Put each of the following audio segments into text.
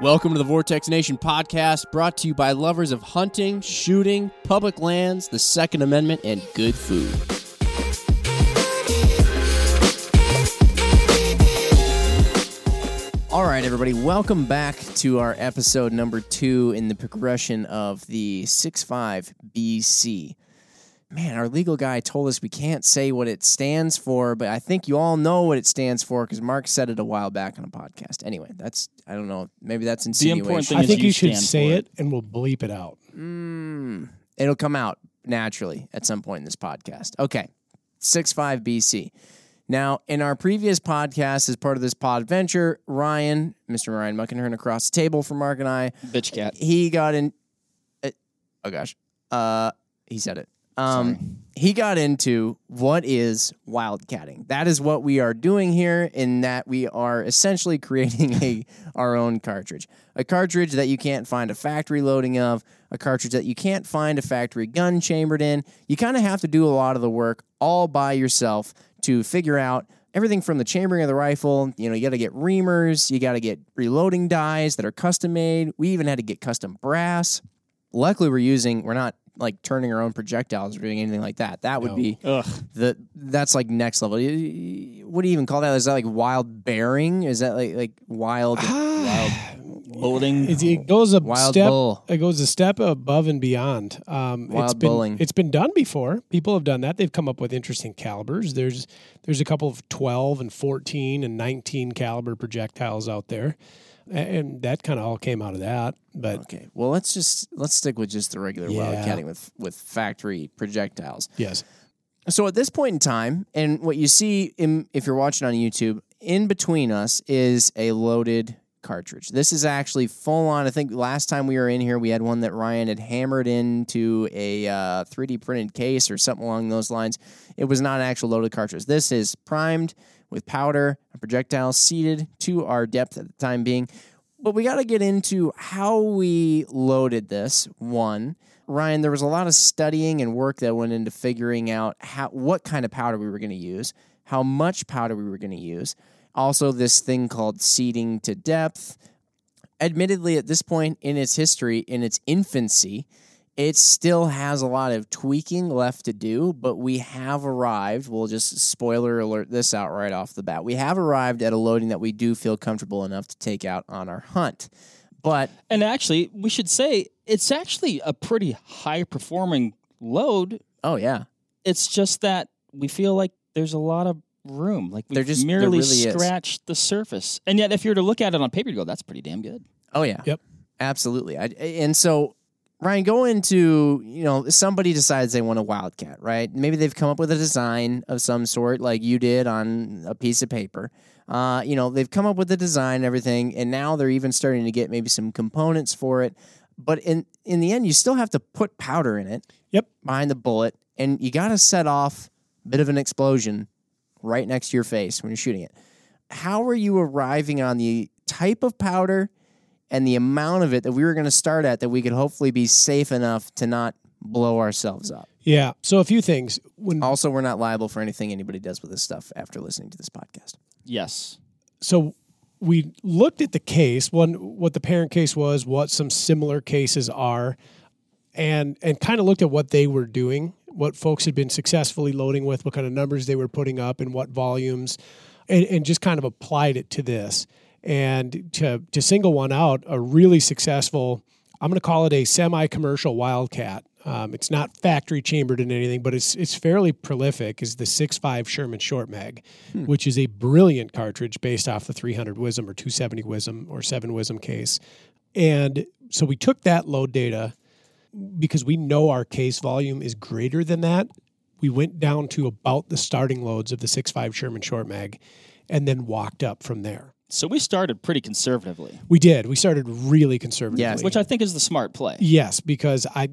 Welcome to the Vortex Nation podcast, brought to you by lovers of hunting, shooting, public lands, the Second Amendment, and good food. All right, everybody, welcome back to our episode number two in the progression of the 6.5 BC. Man, our legal guy told us we can't say what it stands for, but I think you all know what it stands for because Mark said it a while back on a podcast. Anyway, that's I don't know. Maybe that's The insinuation. important thing I is think you should say for it and we'll bleep it out. Mm, it'll come out naturally at some point in this podcast. Okay, six five BC. Now, in our previous podcast, as part of this pod venture, Ryan, Mr. Ryan Muckenhern, across the table from Mark and I, Bitch cat. he got in. uh, oh gosh, uh, he said it. Um, he got into what is wildcatting. That is what we are doing here. In that we are essentially creating a our own cartridge, a cartridge that you can't find a factory loading of, a cartridge that you can't find a factory gun chambered in. You kind of have to do a lot of the work all by yourself to figure out everything from the chambering of the rifle. You know, you got to get reamers, you got to get reloading dies that are custom made. We even had to get custom brass. Luckily, we're using we're not like turning our own projectiles or doing anything like that. That would No. be Ugh. the that's like next level. You- you- What do you even call that? Is that like wild bearing? Is that like like wild wild Loading. It, it goes a wild step. bull? It goes a step above and beyond. Um, it's Wild been, bulling. It's been done before. People have done that. They've come up with interesting calibers. There's there's a couple of 12 and 14 and 19 caliber projectiles out there, A- and that kind of all came out of that. But Okay, well let's just let's stick with just the regular Yeah. wildcatting with with factory projectiles. yes, So at this point in time, and what you see in, if you're watching on YouTube, in between us is a loaded cartridge. This is actually full on. I think last time we were in here, we had one that Ryan had hammered into a uh, 3D printed case or something along those lines. It was not an actual loaded cartridge. This is primed with powder, and projectiles seated to our depth at the time being. But we got to get into how we loaded this. One, Ryan, there was a lot of studying and work that went into figuring out how what kind of powder we were going to use, how much powder we were going to use. Also, this thing called seeding to depth. Admittedly, at this point in its history, in its infancy, it still has a lot of tweaking left to do, but we have arrived. We'll just spoiler alert this out right off the bat. We have arrived at a loading that we do feel comfortable enough to take out on our hunt. But And actually, we should say it's actually a pretty high performing load. oh yeah, It's just that we feel like there's a lot of room. Like There we've just- merely really is. scratched the surface. And yet, if you were to look at it on paper, you go, that's pretty damn good. Oh yeah. Yep. Absolutely. I, and so Ryan, go into you know somebody decides they want a wildcat, right? Maybe they've come up with a design of some sort, like you did on a piece of paper. Uh, you know, they've come up with the design, and everything, and now they're even starting to get maybe some components for it. But in in the end, you still have to put powder in it. Yep. Behind the bullet, and you got to set off a bit of an explosion right next to your face when you're shooting it. How are you arriving on the type of powder and the amount of it that we were going to start at that we could hopefully be safe enough to not blow ourselves up? yeah. So a few things. When Also, we're not liable for anything anybody does with this stuff after listening to this podcast. Yes. so we looked at the case one what the parent case was what some similar cases are and and kind of looked at what they were doing what folks had been successfully loading with what kind of numbers they were putting up and what volumes and, and just kind of applied it to this and to to single one out a really successful i'm going to call it a semi-commercial wildcat um, it's not factory chambered in anything, but it's it's fairly prolific. Is the 6.5 Sherman Short Mag, which is a brilliant cartridge based off the 300 WSM or 270 WSM or 7 WSM case. And so we took that load data because we know our case volume is greater than that. We went down to about the starting loads of the 6.5 Sherman Short Mag and then walked up from there. So we started pretty conservatively, We did. We started really conservatively. Yes, which I think is the smart play. Yes, because I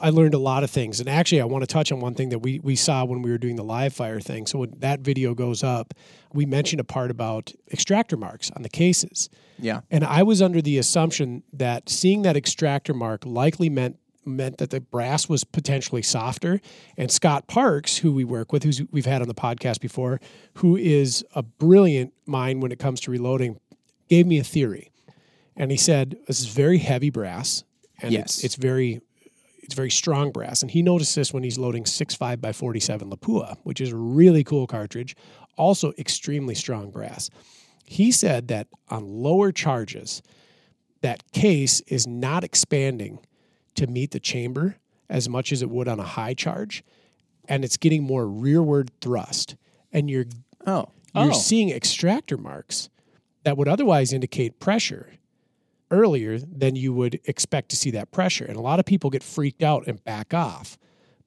I learned a lot of things, and actually, I want to touch on one thing that we we saw when we were doing the live fire thing. So when that video goes up, we mentioned a part about extractor marks on the cases, Yeah. and I was under the assumption that seeing that extractor mark likely meant meant that the brass was potentially softer. And Scott Parks, who we work with, who we've had on the podcast before, who is a brilliant mind when it comes to reloading, gave me a theory. and he said this is very heavy brass, and Yes. it's, it's very it's very strong brass. And he noticed this when he's loading 6.5 by 47 Lapua, which is a really cool cartridge, also extremely strong brass. He said that on lower charges, that case is not expanding to meet the chamber as much as it would on a high charge, and it's getting more rearward thrust. And you're Oh, you're Oh. seeing extractor marks that would otherwise indicate pressure earlier than you would expect to see that pressure. And a lot of people get freaked out and back off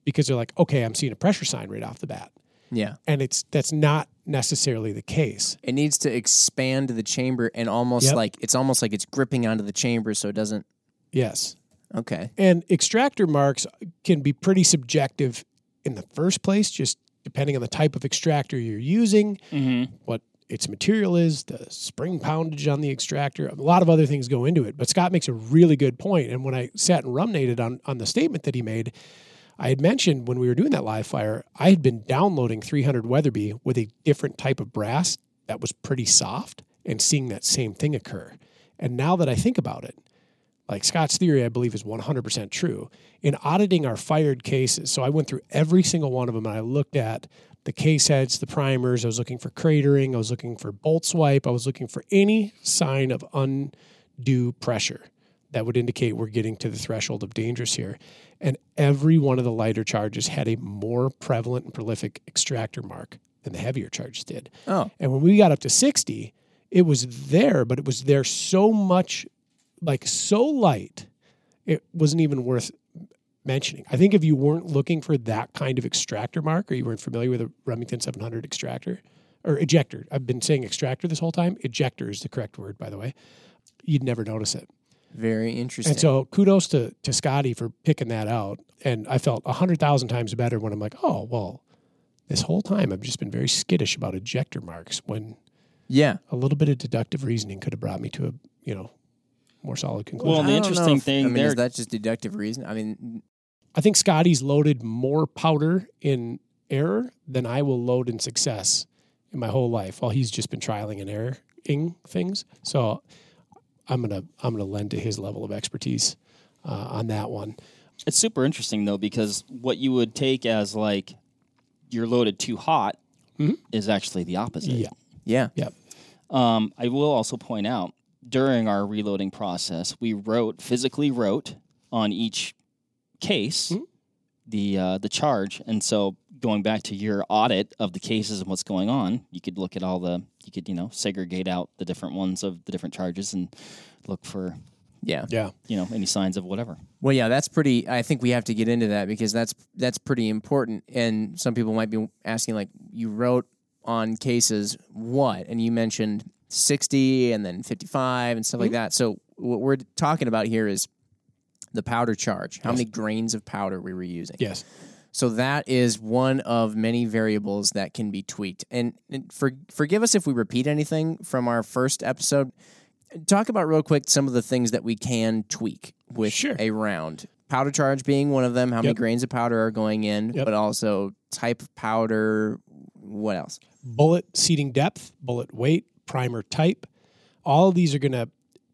because they're like, okay, I'm seeing a pressure sign right off the bat. yeah. And it's that's not necessarily the case. It needs to expand the chamber and almost Yep. like it's almost like it's gripping onto the chamber so it doesn't. Yes. Okay. And extractor marks can be pretty subjective in the first place, just depending on the type of extractor you're using, Mm-hmm. what its material is, the spring poundage on the extractor. A lot of other things go into it. But Scott makes a really good point. And when I sat and rumnated on, on the statement that he made, I had mentioned when we were doing that live fire, I had been downloading 300 Weatherby with a different type of brass that was pretty soft and seeing that same thing occur. And now that I think about it, like Scott's theory, I believe is 100% true. In auditing our fired cases, so I went through every single one of them and I looked at the case heads, the primers. I was looking for cratering. I was looking for bolt swipe. I was looking for any sign of undue pressure that would indicate we're getting to the threshold of dangerous here. And every one of the lighter charges had a more prevalent and prolific extractor mark than the heavier charges did. Oh, And when we got up to 60, it was there, but it was there so much, like so light, it wasn't even worth mentioning. I think if you weren't looking for that kind of extractor mark or you weren't familiar with a Remington 700 extractor or ejector, I've been saying extractor this whole time. Ejector is the correct word, by the way. You'd never notice it. very interesting. And so kudos to, to Scotty for picking that out. And I felt a hundred thousand times better when I'm like, oh, well, this whole time I've just been very skittish about ejector marks when yeah. a little bit of deductive reasoning could have brought me to a you know more solid conclusion. Well, the I don't know interesting if- thing I mean, there- is that just deductive reason? I mean, I think Scotty's loaded more powder in error than I will load in success in my whole life. While he's just been trialing and erroring things, so I'm gonna I'm gonna lend to his level of expertise uh, on that one. It's super interesting though because what you would take as like you're loaded too hot Mhm. is actually the opposite. Yeah. yeah. Yep. Um, I will also point out during our reloading process, we wrote physically wrote on each case Mhm. the uh, the charge, and so going back to your audit of the cases and what's going on, you could look at all the you could you know segregate out the different ones of the different charges and look for Yeah. Yeah. you know any signs of whatever. Well, yeah, that's pretty. I think we have to get into that because that's that's pretty important. And some people might be asking, like, you wrote on cases what, and you mentioned sixty and then fifty-five and stuff like mm-hmm. that. So what we're talking about here is the powder charge. How Yes. many grains of powder we were using. Yes. So that is one of many variables that can be tweaked. And, and for, forgive us if we repeat anything from our first episode. Talk about real quick some of the things that we can tweak with Sure. a round. Powder charge being one of them. How many grains of powder are going in, Yep. but also type of powder. What else? bullet seating depth, bullet weight, primer type. All of these are going to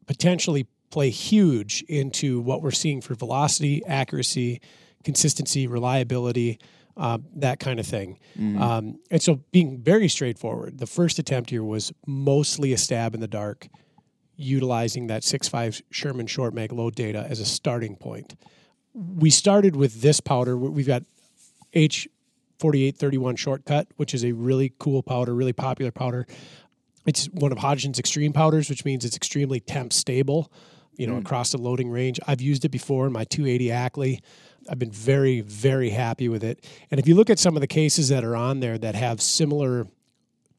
potentially play huge into what we're seeing for velocity, accuracy, consistency, reliability, um, that kind of thing. Um, and so, being very straightforward, the first attempt here was mostly a stab in the dark, utilizing that 6.5 Sherman short mag load data as a starting point. We started with this powder. We've got H 4831 shortcut, which is a really cool powder, really popular powder. It's one of Hodgdon's extreme powders, which means it's extremely temp stable, you know, across the loading range. I've used it before in my 280 Ackley. I've been very, very happy with it. And if you look at some of the cases that are on there that have similar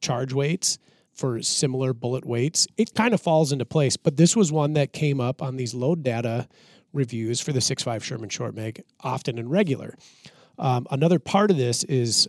charge weights for similar bullet weights, it kind of falls into place. But this was one that came up on these load data reviews for the 6.5 Sherman Short Mag often and regular. Um, another part of this is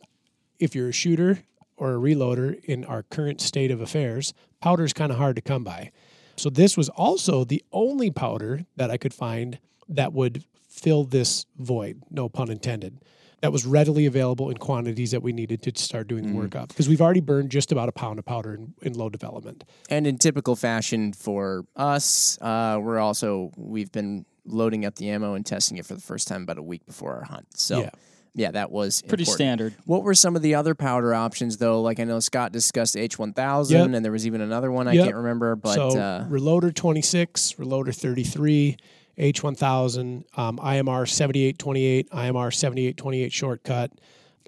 if you're a shooter or a reloader in our current state of affairs, powder is kind of hard to come by. So this was also the only powder that I could find that would fill this void, no pun intended. that was readily available in quantities that we needed to start doing the work up because we've already burned just about a pound of powder in, in load development. And in typical fashion for us, uh, we're also we've been loading up the ammo and testing it for the first time about a week before our hunt. So Yeah. Yeah, that was Pretty important. standard. What were some of the other powder options though? Like I know Scott discussed H1000 Yep. and there was even another one I Yep. can't remember, but so uh, reloader 26, reloader 33, H1000, um, IMR 7828, IMR 7828 shortcut.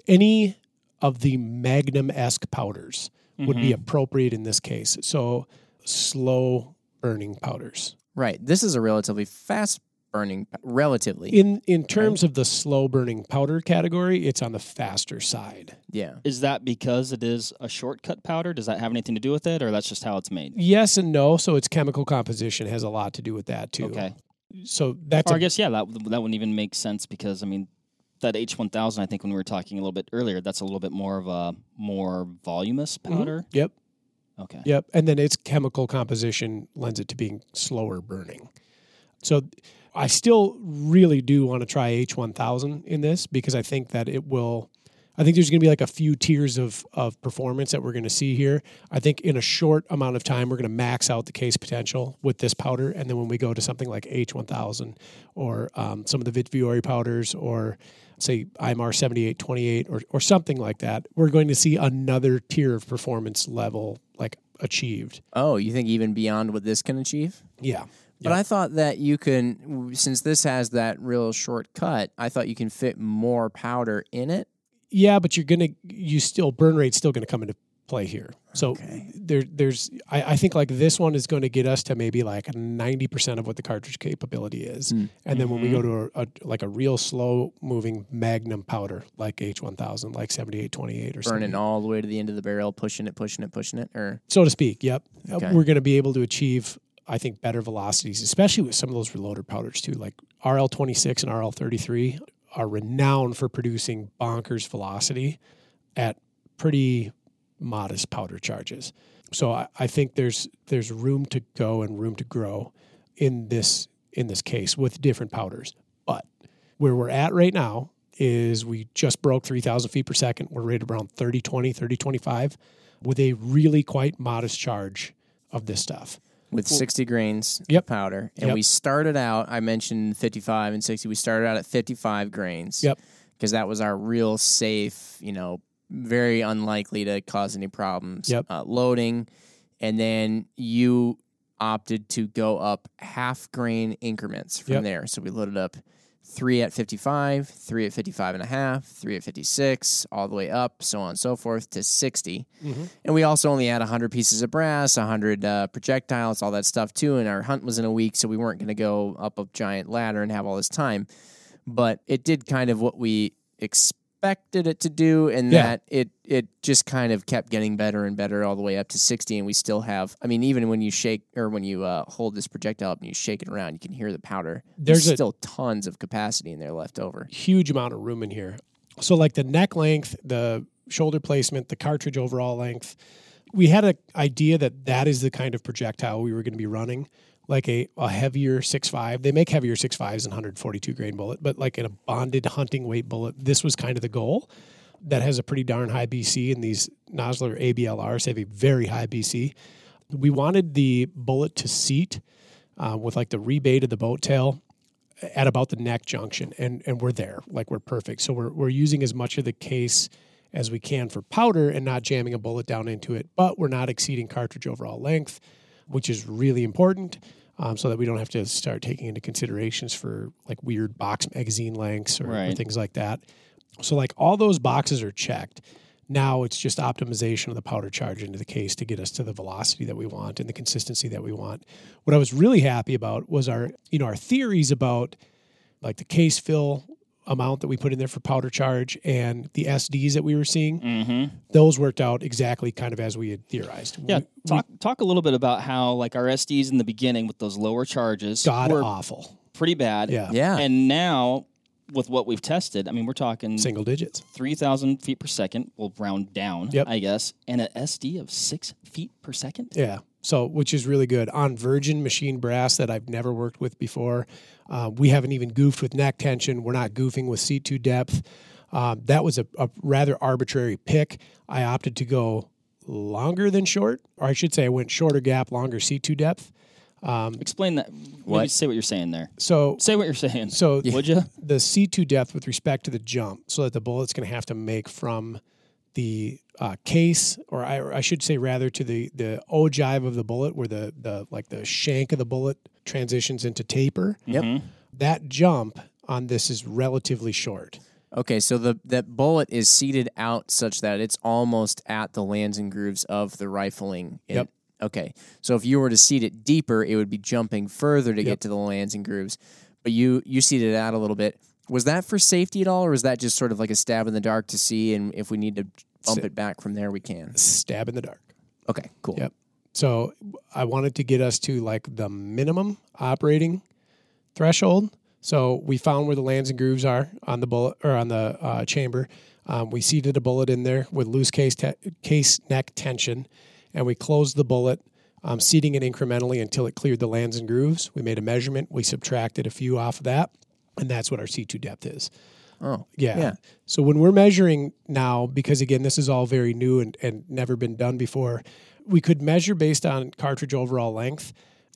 Any of the Magnum esque powders would be appropriate in this case. So slow burning powders. right. This is a relatively fast burning relatively. In in terms of the slow burning powder category, it's on the faster side. yeah. Is that because it is a shortcut powder? Does that have anything to do with it, or that's just how it's made? Yes and no. So its chemical composition has a lot to do with that too. Okay. So that's Or a I guess yeah, that that wouldn't even make sense because I mean that H one thousand. I think when we were talking a little bit earlier, that's a little bit more of a more voluminous mm-hmm. powder. Yep. Okay. Yep. And then its chemical composition lends it to being slower burning. So I still really do want to try H1000 in this because I think that it will. I think there's going to be like a few tiers of, of performance that we're going to see here. I think in a short amount of time, we're going to max out the case potential with this powder. And then when we go to something like H1000 or um, some of the Vihtavuori powders or say IMR 7828 or, or something like that, we're going to see another tier of performance level like achieved. Oh, you think even beyond what this can achieve? Yeah. But I thought that you can, since this has that real shortcut, I thought you can fit more powder in it. Yeah, but you're gonna you still burn rate's still gonna come into play here. So Okay. there there's I, I think like this one is going to get us to maybe like ninety percent of what the cartridge capability is, Hmm. and then when we go to a, a like a real slow moving Magnum powder like H one thousand, like seventy eight twenty eight or something, Burning all the way to the end of the barrel, pushing it, pushing it, pushing it, or so to speak. Yep, Okay. we're going to be able to achieve. I think better velocities, especially with some of those reloader powders too, like RL twenty six and RL thirty three are renowned for producing bonkers velocity at pretty modest powder charges. So I, I think there's there's room to go and room to grow in this in this case with different powders. But where we're at right now is we just broke 3,000 feet per second. We're rated around 30, 20, 30, 25 with a really quite modest charge of this stuff. With 60 grains Yep. of powder. And Yep. we started out, I mentioned 55 and 60. We started out at 55 grains. Yep. Because that was our real safe, you know, very unlikely to cause any problems. Yep. Uh, loading. And then you opted to go up half grain increments from Yep. there. So we loaded up three at 55, three at 55 and a half, three at 56, all the way up, so on and so forth to 60. And we also only had 100 pieces of brass, 100 uh, projectiles, all that stuff too. And our hunt was in a week, so we weren't going to go up a giant ladder and have all this time. But it did kind of what we expected it to do, and Yeah. that it it just kind of kept getting better and better all the way up to 60. And we still have, I mean, even when you shake or when you uh, hold this projectile up and you shake it around, you can hear the powder. There's a- still tons of capacity in there left over. huge amount of room in here. So like the neck length, the shoulder placement, the cartridge overall length, we had an idea that that is the kind of projectile we were going to be running, like a, a heavier 6.5. They make heavier 6.5s than 142 grain bullet, but like in a bonded hunting weight bullet, this was kind of the goal. That has a pretty darn high BC, and these Nosler ABLRs have a very high BC. We wanted the bullet to seat uh, with like the rebate of the boat tail at about the neck junction and and we're there like we're perfect so we're, we're using as much of the case as we can for powder and not jamming a bullet down into it but we're not exceeding cartridge overall length which is really important um, so that we don't have to start taking into considerations for like weird box magazine lengths or, or things like that. So like all those boxes are checked. Now it's just optimization of the powder charge into the case to get us to the velocity that we want and the consistency that we want. What I was really happy about was our, you know, our theories about like the case fill amount that we put in there for powder charge and the SDs that we were seeing. Mm-hmm. Those worked out exactly kind of as we had theorized. Yeah, We- talk talk a little bit about how like our SDs in the beginning with those lower charges God were awful. pretty bad. Yeah. Yeah. And now with what we've tested, I mean, we're talking Single digits. three thousand feet per second. We'll round down, Yep. I guess, and an SD of six feet per second. Yeah. So, which is really good on virgin machine brass that I've never worked with before. Uh, we haven't even goofed with neck tension. We're not goofing with seat to depth. Um, that was a, a rather arbitrary pick. I opted to go longer than short, or I should say, I went shorter gap, longer seat to depth. Explain that. Maybe What? say what you're saying there. So, Say what you're saying. so would you? the seat to depth with respect to the jump, so that the bullet's going to have to make from the uh, case, or I, or I should say rather to the the ogive of the bullet, where the the like the shank of the bullet transitions into taper. Yep. Mm-hmm. That jump on this is relatively short. Okay, so the that bullet is seated out such that it's almost at the lands and grooves of the rifling. in- Yep. Okay, so if you were to seat it deeper, it would be jumping further to Yep. get to the lands and grooves. But you you seated it out a little bit. Was that for safety at all, or was that just sort of like a stab in the dark to see, and if we need to bump it back from there, we can? Stab in the dark. Okay, cool. Yep. So I wanted to get us to like the minimum operating threshold. So we found where the lands and grooves are on the bullet or on the uh, chamber. Um, we seated a bullet in there with loose case te- case neck tension, and we closed the bullet, um, seating it incrementally until it cleared the lands and grooves. We made a measurement. We subtracted a few off of that, and that's what our seat to depth is. Oh, Yeah. Yeah. So when we're measuring now, because again, this is all very new and, and never been done before, we could measure based on cartridge overall length,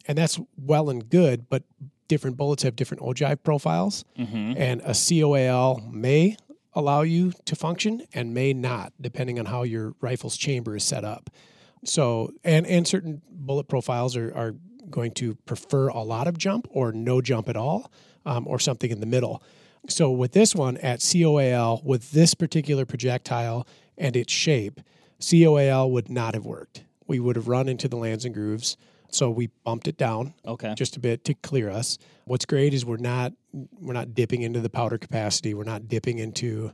and that's well and good, but different bullets have different ogive profiles, and a COAL may allow you to function and may not, depending on how your rifle's chamber is set up. So, and and certain bullet profiles are, are going to prefer a lot of jump or no jump at all, um, or something in the middle. So, with this one at COAL, with this particular projectile and its shape, COAL would not have worked. We would have run into the lands and grooves. So we bumped it down Okay. just a bit to clear us. What's great is we're not we're not dipping into the powder capacity. We're not dipping into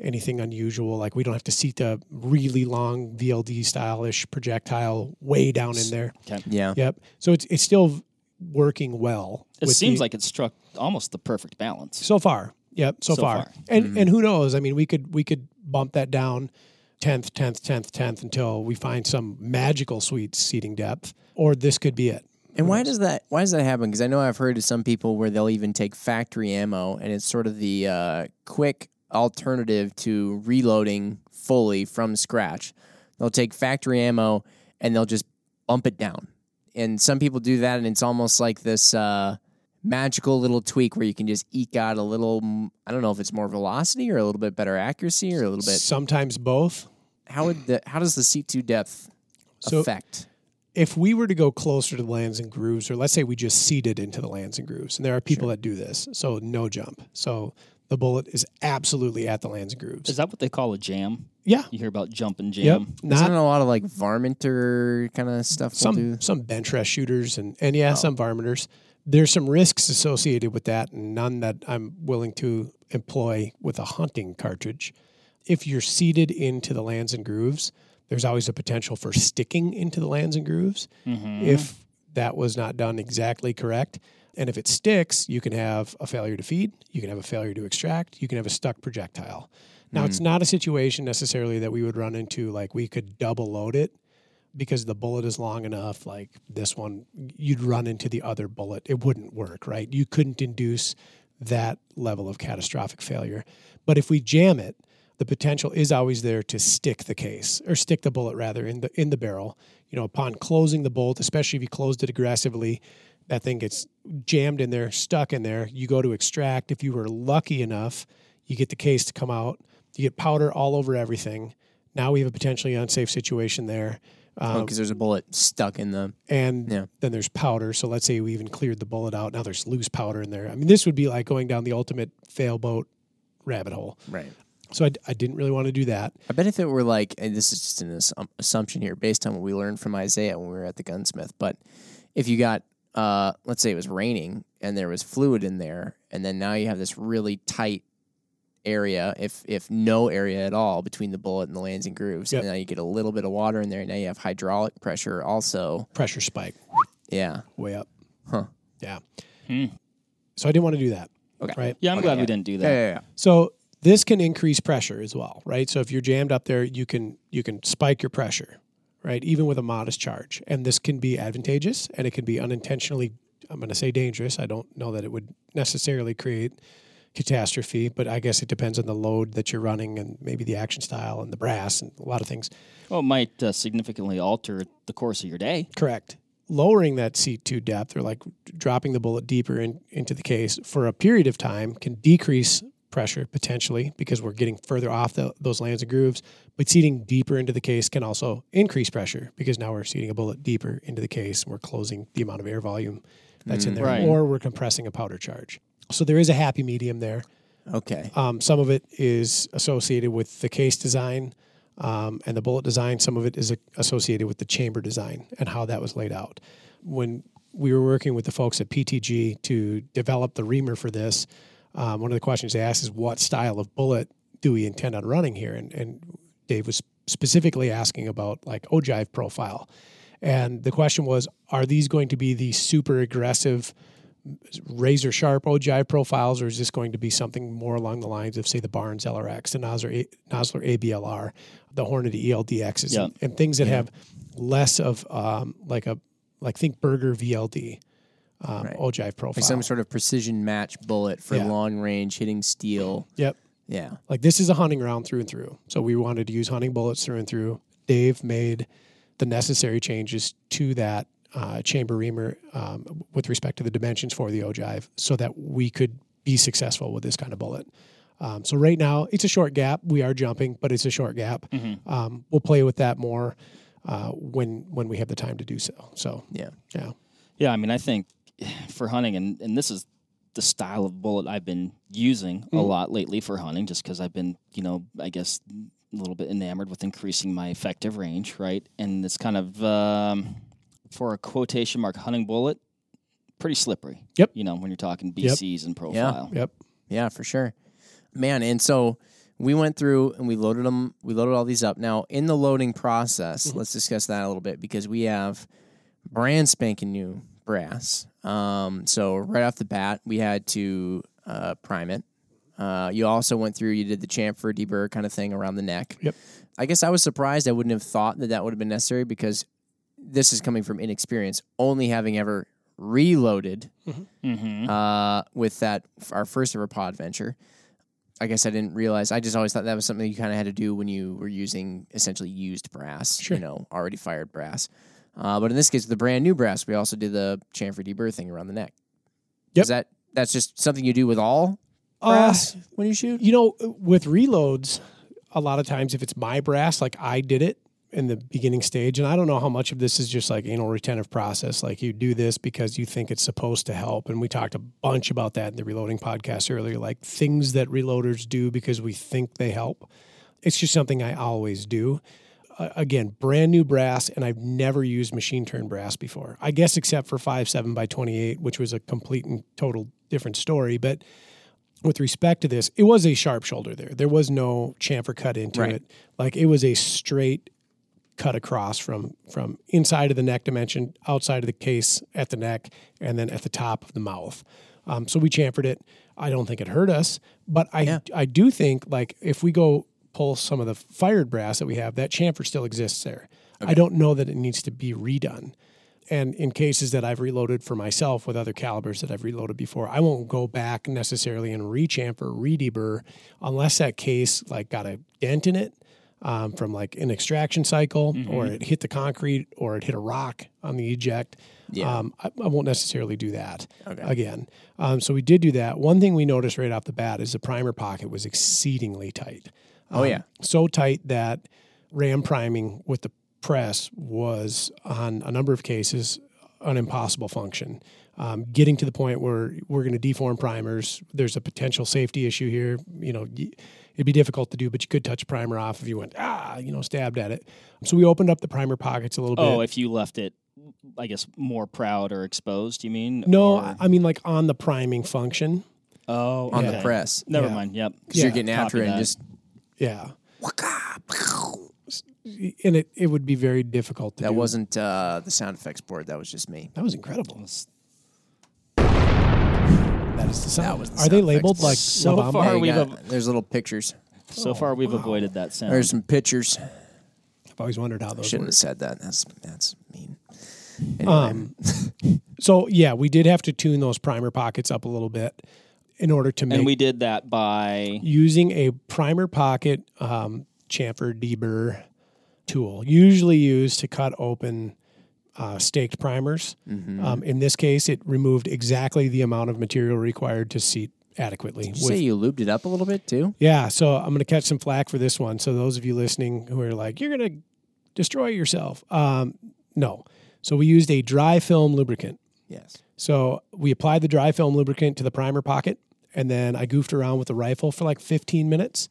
anything unusual. Like we don't have to seat a really long VLD stylish projectile way down in there. Okay. Yeah. Yep. So it's it's still working well. It seems the- like it struck almost the perfect balance. so far. Yep, so, So far. far. And mm-hmm. and who knows? I mean, we could we could bump that down 10th, 10th, 10th, 10th until we find some magical sweet seating depth or this could be it. And why does that why does that happen? Because I know I've heard of some people where they'll even take factory ammo, and it's sort of the uh, quick alternative to reloading fully from scratch. They'll take factory ammo and they'll just bump it down. And some people do that, and it's almost like this uh, magical little tweak where you can just eke out a little. I don't know if it's more velocity or a little bit better accuracy or a little bit. Sometimes both. How would the how does the seat to depth So- affect? If we were to go closer to the lands and grooves, or let's say we just seated into the lands and grooves, and there are people that do this, so no jump. So the bullet is absolutely at the lands and grooves. Is that what they call a jam? yeah. You hear about jump and Yep. jam. Isn't Not a lot of like varminter kind of stuff? we'll some do? some bench rest shooters and and yeah, oh. some varminters. There's some risks associated with that, and none that I'm willing to employ with a hunting cartridge. If you're seated into the lands and grooves, there's always a potential for sticking into the lands and grooves mm-hmm. if that was not done exactly correct. And if it sticks, you can have a failure to feed, you can have a failure to extract, you can have a stuck projectile. Now, it's mm. not a situation necessarily that we would run into like we could double load it because the bullet is long enough like this one you'd run into the other bullet. It wouldn't work right? You couldn't induce that level of catastrophic failure. But if we jam it the potential is always there to stick the case or stick the bullet rather in the in the barrel. You know upon closing the bolt especially if you closed it aggressively that thing gets jammed in there stuck in there. You go to extract. If you were lucky enough you get the case to come out. You get powder all over everything. Now we have a potentially unsafe situation there um, because there's a bullet stuck in the. and Yeah. then there's powder. So let's say we even cleared the bullet out. Now there's loose powder in there. I mean, this would be like going down the ultimate fail boat rabbit hole. Right. So I, I didn't really want to do that. I bet if it were like, and this is just an assumption here based on what we learned from Isaiah when we were at the gunsmith, but if you got, uh, let's say it was raining and there was fluid in there, and then now you have this really tight area, if if no area at all between the bullet and the lands and grooves, Yep. and now you get a little bit of water in there, and now you have hydraulic pressure also. Pressure spike Yeah. way up. Huh. Yeah. Hmm. So I didn't want to do that. Okay. Right. Yeah, I'm Okay, glad yeah. we didn't do Yeah. that. yeah, yeah. So this can increase pressure as well, right? So if you're jammed up there, you can you can spike your pressure, right? Even with a modest charge, and this can be advantageous, and it can be unintentionally. I'm going to say dangerous. I don't know that it would necessarily create catastrophe, but I guess it depends on the load that you're running and maybe the action style and the brass and a lot of things. Well, it might uh, significantly alter the course of your day. Correct. Lowering that seat to depth or like dropping the bullet deeper in, into the case for a period of time can decrease pressure potentially because we're getting further off the, those lands and grooves. But seating deeper into the case can also increase pressure because now we're seating a bullet deeper into the case and we're closing the amount of air volume that's in there, Right. or we're compressing a powder charge. So there is a happy medium there. Okay. Um, some of it is associated with the case design um, and the bullet design. Some of it is associated with the chamber design and how that was laid out. When we were working with the folks at PTG to develop the reamer for this, um, one of the questions they asked is what style of bullet do we intend on running here? And, and Dave was specifically asking about like ogive profile. And the question was, are these going to be the super aggressive razor sharp ogive profiles, or is this going to be something more along the lines of, say, the Barnes LRX, the Nosler, A- Nosler ABLR, the Hornady ELDXs, Yeah. and, and things that have less of um, like a like think Berger VLD um, Right. ogive profile. Like some sort of precision match bullet for Yeah. long range hitting steel. yep. Yeah. Like this is a hunting round through and through. So we wanted to use hunting bullets through and through. Dave made the necessary changes to that uh, chamber reamer um, with respect to the dimensions for the ogive so that we could be successful with this kind of bullet. Um, so right now it's a short gap. We are jumping, but it's a short gap. Um, we'll play with that more uh, when when we have the time to do so. So Yeah. yeah, Yeah, I mean, I think for hunting, and, and this is the style of bullet I've been using a lot lately for hunting, just because I've been, you know, I guess a little bit enamored with increasing my effective range, right? And it's kind of um, for a quotation mark hunting bullet, pretty slippery. Yep. You know, when you're talking Yep. BCs and profile. yep, Yeah, for sure. Man, and so we went through and we loaded them. We loaded all these up. Now, in the loading process, let's discuss that a little bit because we have brand spanking new brass. Um, so right off the bat, we had to uh, prime it. Uh, you also went through. You did the chamfer deburr kind of thing around the neck. Yep. I guess I was surprised. I wouldn't have thought that that would have been necessary because this is coming from inexperience. Only having ever reloaded Mm-hmm. uh, with that our first ever pod venture. I guess I didn't realize. I just always thought that was something you kind of had to do when you were using essentially used brass, Sure. you know, already fired brass. Uh, but in this case, the brand new brass, we also did the chamfer deburr thing around the neck. Yep. Is that that's just something you do with all Uh, brass when you shoot? You know, with reloads, a lot of times if it's my brass, like I did it in the beginning stage, and I don't know how much of this is just like anal retentive process. Like you do this because you think it's supposed to help. And we talked a bunch about that in the reloading podcast earlier, like things that reloaders do because we think they help. It's just something I always do. Uh, again, brand new brass, and I've never used machine turn brass before. I guess except for five seven by twenty eight, which was a complete and total different story. But with respect to this, it was a sharp shoulder there. There was no chamfer cut into Right. it. Like it was a straight cut across from from inside of the neck dimension, outside of the case at the neck, and then at the top of the mouth. Um, so we chamfered it. I don't think it hurt us, but I Yeah. I do think like if we go pull some of the fired brass that we have, that chamfer still exists there. I don't know that it needs to be redone. And in cases that I've reloaded for myself with other calibers that I've reloaded before, I won't go back necessarily and rechamfer, redeburr, unless that case like got a dent in it um, from like an extraction cycle, or it hit the concrete, or it hit a rock on the eject. Yeah. Um, I, I won't necessarily do that Okay. again. Um, so we did do that. One thing we noticed right off the bat is the primer pocket was exceedingly tight. Oh, yeah. so tight that ram priming with the press was on a number of cases an impossible function. Um, getting to the point where we're going to deform primers, there's a potential safety issue here. You know, it'd be difficult to do, but you could touch primer off if you went ah, you know, stabbed at it. So we opened up the primer pockets a little Oh, bit. Oh, if you left it, I guess, more proud or exposed, you mean? no, Or- I- I mean like on the priming function. oh, on the press Never Yeah. mind. Yep. because you're Yeah, getting after it and that. just Yeah. And it, it would be very difficult to that do. wasn't uh, the sound effects board. That was just me. that was incredible. It's- That is the sound. was the Are sound they effects labeled board. like So La Bamba? far- Hey, you we've got- a- there's little pictures. So far, we've avoided that sound. There's some pictures. I've always wondered how those Shouldn't work. have said that. That's that's mean. Anyway, Um, so yeah, we did have to tune those primer pockets up a little bit. in order to make And we did that by using a primer pocket um, chamfer deburr tool, usually used to cut open uh, staked primers. Mm-hmm. Um, in this case, it removed exactly the amount of material required to seat adequately. Did you say you lubed it up a little bit too? yeah, so I'm going to catch some flack for this one. So those of you listening who are like, you're going to destroy yourself. Um, no. So we used a dry film lubricant. Yes. So we applied the dry film lubricant to the primer pocket, and then I goofed around with the rifle for like 15 minutes,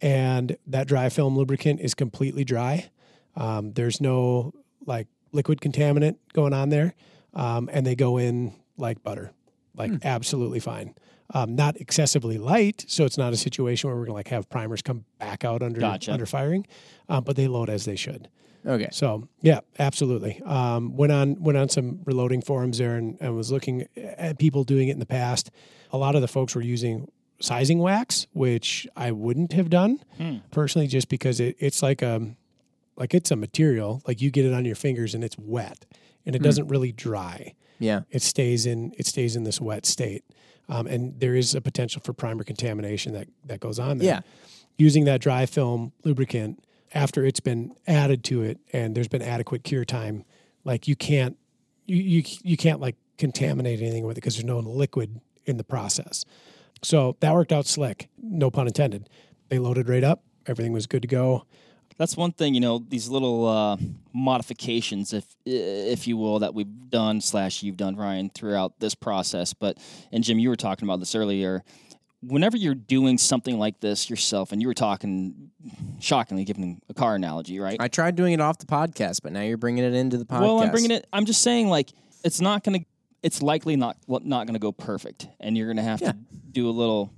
and that dry film lubricant is completely dry. Um, there's no like liquid contaminant going on there, um, and they go in like butter, like absolutely fine. Um, not excessively light, so it's not a situation where we're gonna like have primers come back out under Gotcha. under firing, um, but they load as they should. Okay. So yeah, absolutely. Um, went on went on some reloading forums there and, and was looking at people doing it in the past. A lot of the folks were using sizing wax, which I wouldn't have done personally, just because it, it's like a like it's a material. Like you get it on your fingers and it's wet, and it doesn't really dry. Yeah. It stays in it stays in this wet state, um, and there is a potential for primer contamination that that goes on there Yeah. using that dry film lubricant after it's been added to it and there's been adequate cure time like you can't you you, you can't like contaminate anything with it because there's no liquid in the process so that worked out slick no pun intended they loaded right up everything was good to go that's one thing you know these little uh, modifications if if you will that we've done slash you've done ryan throughout this process but and jim you were talking about this earlier whenever you're doing something like this yourself and you were talking shockingly giving a car analogy right I tried doing it off the podcast, but now you're bringing it into the podcast. well i'm bringing it i'm just saying like it's not gonna it's likely not not gonna go perfect and you're gonna have Yeah. to do a little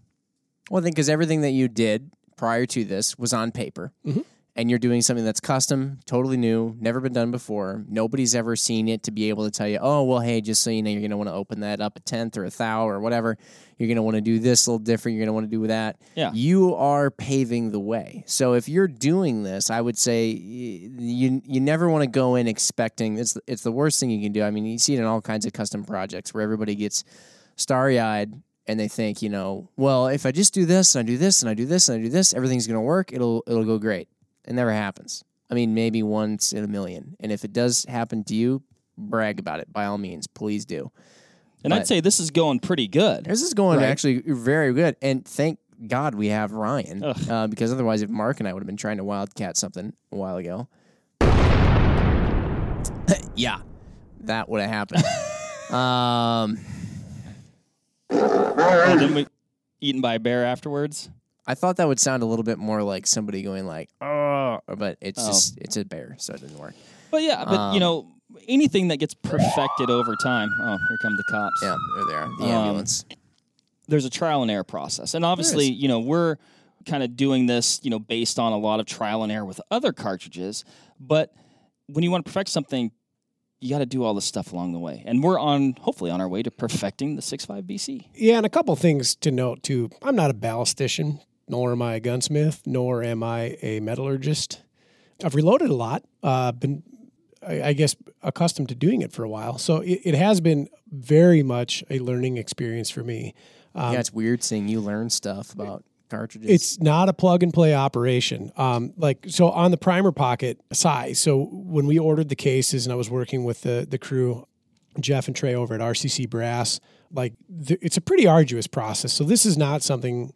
Well, I think because everything that you did prior to this was on paper, Mm-hmm. And you're doing something that's custom, totally new, never been done before. Nobody's ever seen it to be able to tell you, oh, well, hey, just so you know, you're going to want to open that up a tenth or a thou or whatever. You're going to want to do this a little different. You're going to want to do that. Yeah. You are paving the way. So if you're doing this, I would say you you never want to go in expecting it's it's the worst thing you can do. I mean, you see it in all kinds of custom projects where everybody gets starry eyed and they think, you know, well, if I just do this and I do this and I do this and I do this, everything's going to work. It'll it'll go great. It never happens. I mean, maybe once in a million. And if it does happen to you, brag about it by all means. Please do. and But- i'd say this is going pretty good This is going Right. actually very good. And thank God we have Ryan uh, because otherwise, if Mark and I would have been trying to wildcat something a while ago, yeah, that would have happened. um, then we eaten by a bear afterwards I thought that would sound a little bit more like somebody going like, "Oh," but it's Oh. just it's a bear, so it didn't work. But yeah, but Um, you know, anything that gets perfected over time. Oh, here come the cops. Yeah, there they are, the Um, ambulance. There's a trial and error process, and obviously, you know, we're kind of doing this, you know, based on a lot of trial and error with other cartridges. But when you want to perfect something, you got to do all this stuff along the way, and we're on, hopefully, on our way to perfecting the 6.5 BC. Yeah, and a couple things to note too. I'm not a ballistician, nor am I a gunsmith, nor am I a metallurgist. I've reloaded a lot. Uh, been, I, I guess, accustomed to doing it for a while, so it, it has been very much a learning experience for me. yeah, it's weird seeing you learn stuff about cartridges. It's not a plug and play operation. Um, like so on the primer pocket size. So when we ordered the cases, and I was working with the the crew, Jeff and Trey over at RCC Brass, like th- it's a pretty arduous process. So this is not something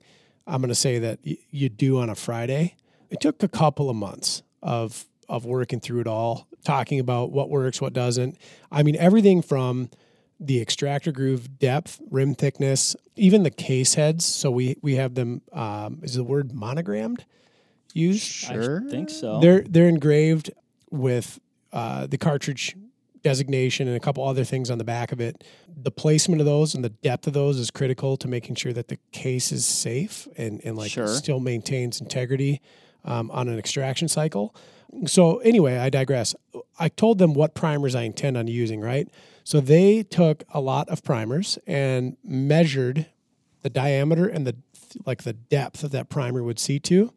I'm going to say that y- you do on a Friday. It took a couple of months of of working through it all, talking about what works, what doesn't. I mean, everything from the extractor groove depth, rim thickness, even the case heads. So we we have them. Um, is the word monogrammed used? sure. I think so. They're they're engraved with uh, the cartridge designation and a couple other things on the back of it. The placement of those and the depth of those is critical to making sure that the case is safe and and like Sure. still maintains integrity um, on an extraction cycle. So anyway, I digress. I told them what primers I intend on using, right? So they took a lot of primers and measured the diameter and the like the depth of that primer would see to,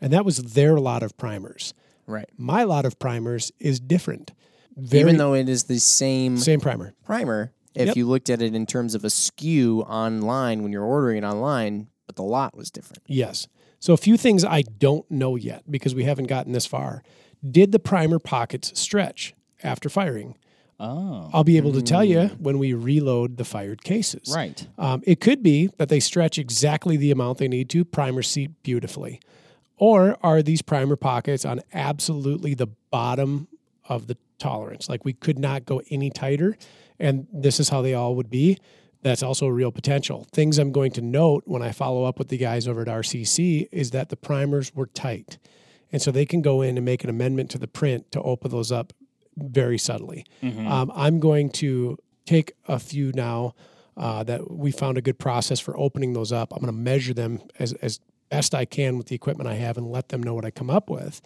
and that was their lot of primers. right. My lot of primers is different. Very, Even though it is the same same primer. primer, if Yep. you looked at it in terms of a SKU online when you're ordering it online, but the lot was different. Yes. So a few things I don't know yet because we haven't gotten this far. Did the primer pockets stretch after firing? Oh, I'll be able to tell you when we reload the fired cases. right. Um, it could be that they stretch exactly the amount they need to, primer seat beautifully. Or are these primer pockets on absolutely the bottom of the tolerance? Like we could not go any tighter, and this is how they all would be. That's also a real potential. Things I'm going to note when I follow up with the guys over at RCC is that the primers were tight. And so they can go in and make an amendment to the print to open those up very subtly. Um, I'm going to take a few now uh, that we found a good process for opening those up. I'm going to measure them as, as best I can with the equipment I have and let them know what I come up with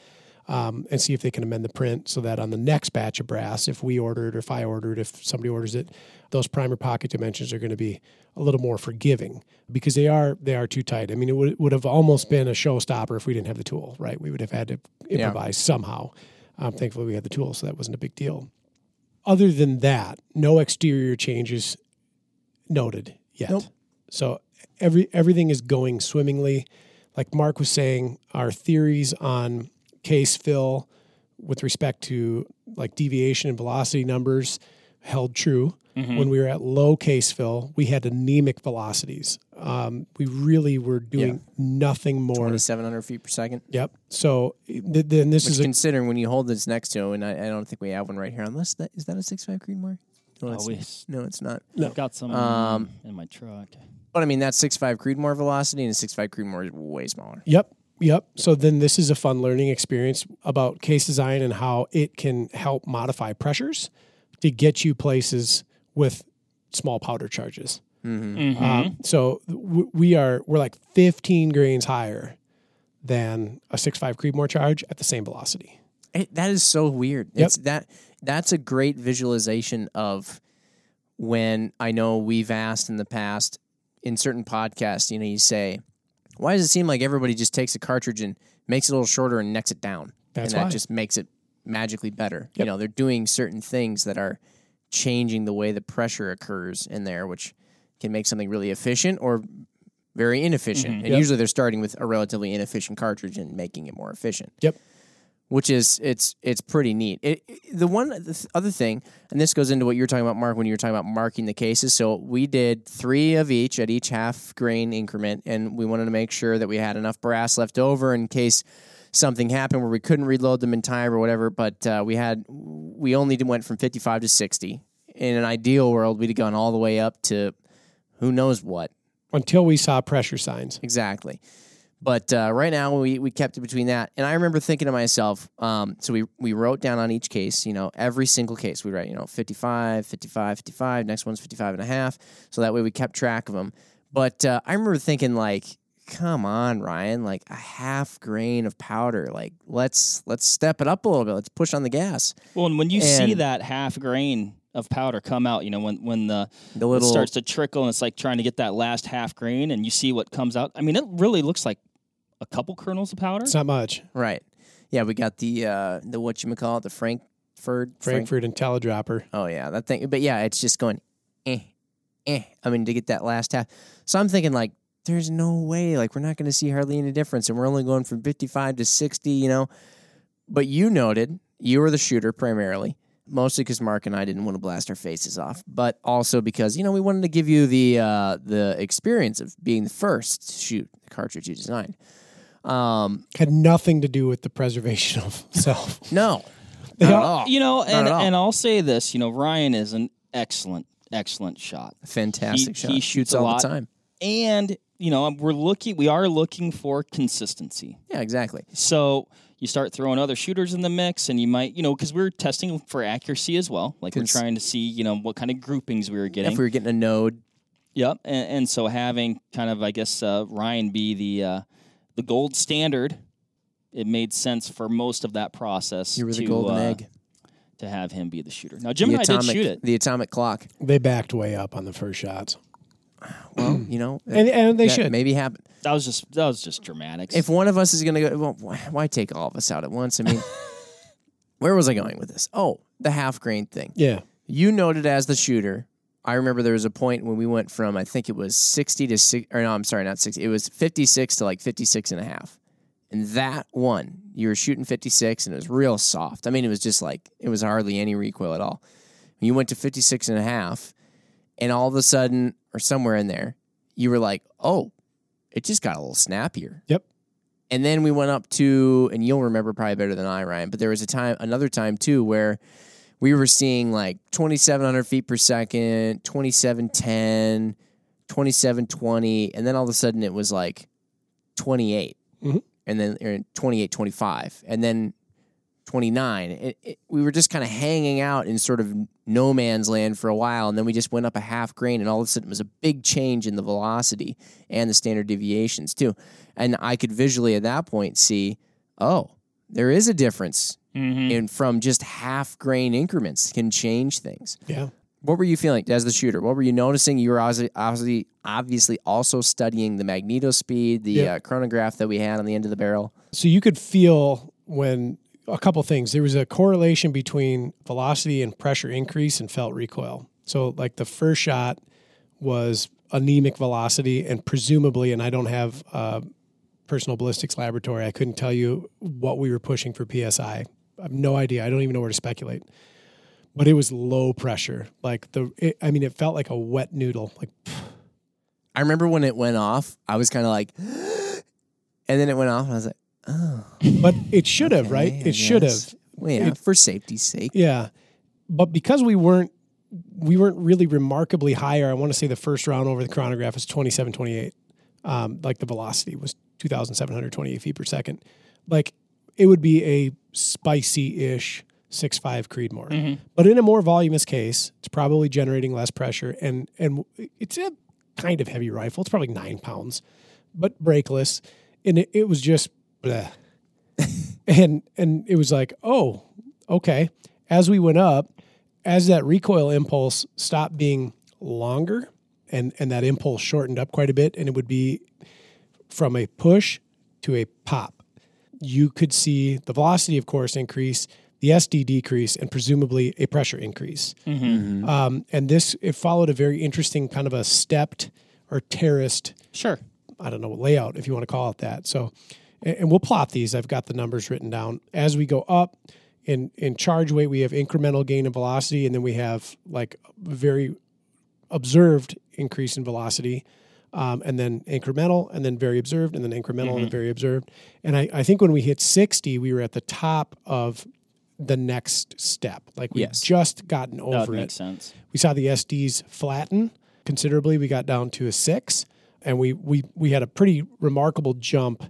um, and see if they can amend the print so that on the next batch of brass, if we order it or if I order it, if somebody orders it, those primer pocket dimensions are going to be a little more forgiving because they are they are too tight. I mean, it would, would have almost been a showstopper if we didn't have the tool, right? We would have had to improvise somehow. Um, thankfully, we had the tool, so that wasn't a big deal. Other than that, no exterior changes noted yet. Nope. So every everything is going swimmingly. Like Mark was saying, our theories on case fill with respect to like deviation and velocity numbers held true. When we were at low case fill, we had anemic velocities. Um, we really were doing nothing more. 2,700 feet per second. Yep. So th- then this Which is a, considering when you hold this next to, and I, I don't think we have one right here, unless that is that a six five Creedmoor? No, it's, Always. no, it's not. I've got some Um, in my truck. But I mean, that's six five Creedmoor velocity, and a six five Creedmoor is way smaller. Yep. Yep. So then this is a fun learning experience about case design and how it can help modify pressures to get you places with small powder charges. Mm-hmm. Um, so w- we are we're like 15 grains higher than a 6.5 Creedmoor charge at the same velocity. It, that is so weird. Yep. It's that that's a great visualization of when I know we've asked in the past in certain podcasts. You know, you say, "Why does it seem like everybody just takes a cartridge and makes it a little shorter and necks it down?" That's and that why. just makes it magically better. You know, they're doing certain things that are changing the way the pressure occurs in there, which can make something really efficient or very inefficient. And Mm-hmm. Yep. usually they're starting with a relatively inefficient cartridge and making it more efficient Yep. Which is it's it's pretty neat. It, it- the one the other thing, and this goes into what you were talking about, Mark, when you were talking about marking the cases. So we did three of each at each half grain increment, and we wanted to make sure that we had enough brass left over in case something happened where we couldn't reload them in time or whatever. But uh, we had we only went from fifty five to sixty. In an ideal world, we'd have gone all the way up to who knows what. Until we saw pressure signs. Exactly. But uh, right now we, we kept it between that. And I remember thinking to myself, um, so we, we wrote down on each case, you know, every single case we write, you know, 55, 55, 55, next one's 55 and a half. So that way we kept track of them. But uh, I remember thinking like, come on, Ryan, like a half grain of powder. Like let's let's step it up a little bit. Let's push on the gas. Well, and when you see that half grain of powder come out, you know, when when the The it little starts to trickle and it's like trying to get that last half grain and you see what comes out. I mean, it really looks like a couple kernels of powder. It's not much. right. Yeah, we got the uh the what you call it, the Frankford Frank- Frankford Intellidropper. Oh yeah, that thing. But yeah, it's just going, eh, eh. I mean, to get that last half. So I'm thinking like, there's no way. Like we're not going to see hardly any difference, and we're only going from 55 to 60. You know. But you noted you were the shooter primarily, mostly because Mark and I didn't want to blast our faces off, but also because you know we wanted to give you the uh, the experience of being the first to shoot the cartridge you designed. Um, Had nothing to do with the preservation of self. no, not at all- all. You know, and at all. and I'll say this, you know, Ryan is an excellent excellent shot. Fantastic He- shot. he Shoots shoots a all lot. the time. And, you know, we're looking we are looking for consistency. Yeah, exactly. So you start throwing other shooters in the mix, and you might, you know, because we're testing for accuracy as well. Like we're Cons- trying to see, you know, what kind of groupings we were getting. If we were getting a node, Yep, and, and so having kind of, I guess, uh, Ryan be the uh, the gold standard, it made sense for most of that process. you were the to, golden uh, egg. to have him be the shooter. Now, Jim the and I atomic, did shoot it. The atomic clock. They backed way up on the first shots. Well, you know, And, and they should. maybe happen. That was just that was just dramatics. If one of us is going to go, well, why, why take all of us out at once? I mean, where was I going with this? Oh, the half grain thing. Yeah. You noted as the shooter, I remember there was a point when we went from I think it was 60 to 6 or no, I'm sorry, not 60. It was 56 to like 56 and a half. And that one, you were shooting 56 and it was real soft. I mean, it was just like it was hardly any recoil at all. You went to 56 and a half and all of a sudden or somewhere in there, you were like, "Oh, it just got a little snappier." Yep. And then we went up to, and you'll remember probably better than I, Ryan, but there was a time, another time too, where we were seeing like 2,700 feet per second, 2710, 2720, and then all of a sudden it was like 28, Mhm. and then or 28, 25, and then 29. It, it, we were just kind of hanging out in sort of no man's land for a while, and then we just went up a half grain, and all of a sudden it was a big change in the velocity and the standard deviations too. And I could visually at that point see, oh, there is a difference Mm-hmm. in from just half grain increments can change things. Yeah. What were you feeling as the shooter? What were you noticing? You were obviously obviously, obviously also studying the MagnetoSpeed, the Yeah. uh, chronograph that we had on the end of the barrel. So you could feel when a couple things. There was a correlation between velocity and pressure increase and felt recoil. So like the first shot was anemic velocity and presumably, and I don't have a personal ballistics laboratory, I couldn't tell you what we were pushing for PSI. I have no idea. I don't even know where to speculate. But it was low pressure. Like the, it, I mean, it felt like a wet noodle. Like I remember when it went off, I was kind of like, and then it went off, and I was like, oh, but it should have, right? okay, I It should have. Well, yeah, It- for safety's sake. Yeah. But because we weren't we weren't really remarkably higher, I want to say the first round over the chronograph was 27 28. Um, like the velocity was 2,728 feet per second. Like it would be a spicy ish 6.5 Creedmoor. Mm-hmm. But in a more voluminous case, it's probably generating less pressure and, and it's a kind of heavy rifle. It's probably nine pounds, but brakeless. And it, it was just, bleh. and, and it was like, oh, okay. As we went up, as that recoil impulse stopped being longer and, and that impulse shortened up quite a bit, and it would be from a push to a pop, you could see the velocity, of course, increase, the SD decrease, and presumably a pressure increase. Um, and this, it followed a very interesting kind of a stepped or terraced Sure. I don't know layout if you want to call it that. So, and we'll plot these. I've got the numbers written down as we go up. In in charge weight, we have incremental gain in velocity, and then we have like a very observed increase in velocity, um, and then incremental, and then very observed, and then incremental, and then very observed. And I, I think when we hit sixty, we were at the top of the next step. Like we Yes. just gotten That over make it. sense. We saw the SDs flatten considerably. We got down to a six, and we we we had a pretty remarkable jump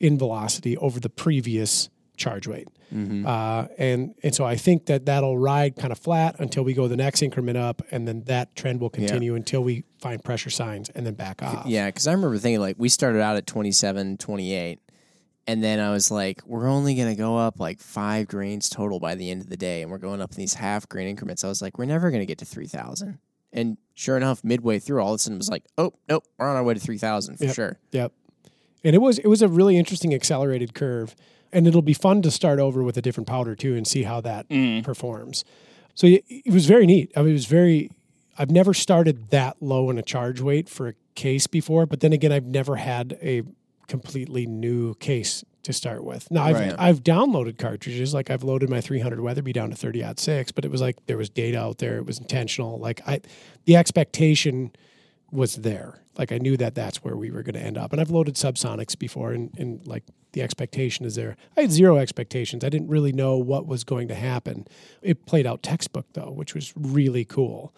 in velocity over the previous charge weight. Uh, and and so I think that that'll ride kind of flat until we go the next increment up, and then that trend will continue until we find pressure signs and then back off. Yeah, because I remember thinking like we started out at 27, 28, and then I was like, we're only gonna go up like five grains total by the end of the day, and we're going up in these half grain increments. I was like, we're never gonna get to three thousand. And sure enough, midway through, all of a sudden it was like, oh nope, we're on our way to three thousand for Yep. sure. Yep. And it was it was a really interesting accelerated curve, and it'll be fun to start over with a different powder too and see how that mm. performs. So it, it was very neat. I mean, it was very. I've never started that low in a charge weight for a case before, but then again, I've never had a completely new case to start with. Now I've Right. I've downloaded cartridges, like I've loaded my 300 Weatherby down to 30 aught six, but it was like there was data out there. It was intentional. Like I, the expectation was there. Like I knew that that's where we were going to end up. And I've loaded subsonics before, and, and like the expectation is there. I had zero expectations. I didn't really know what was going to happen. It played out textbook though, which was really cool.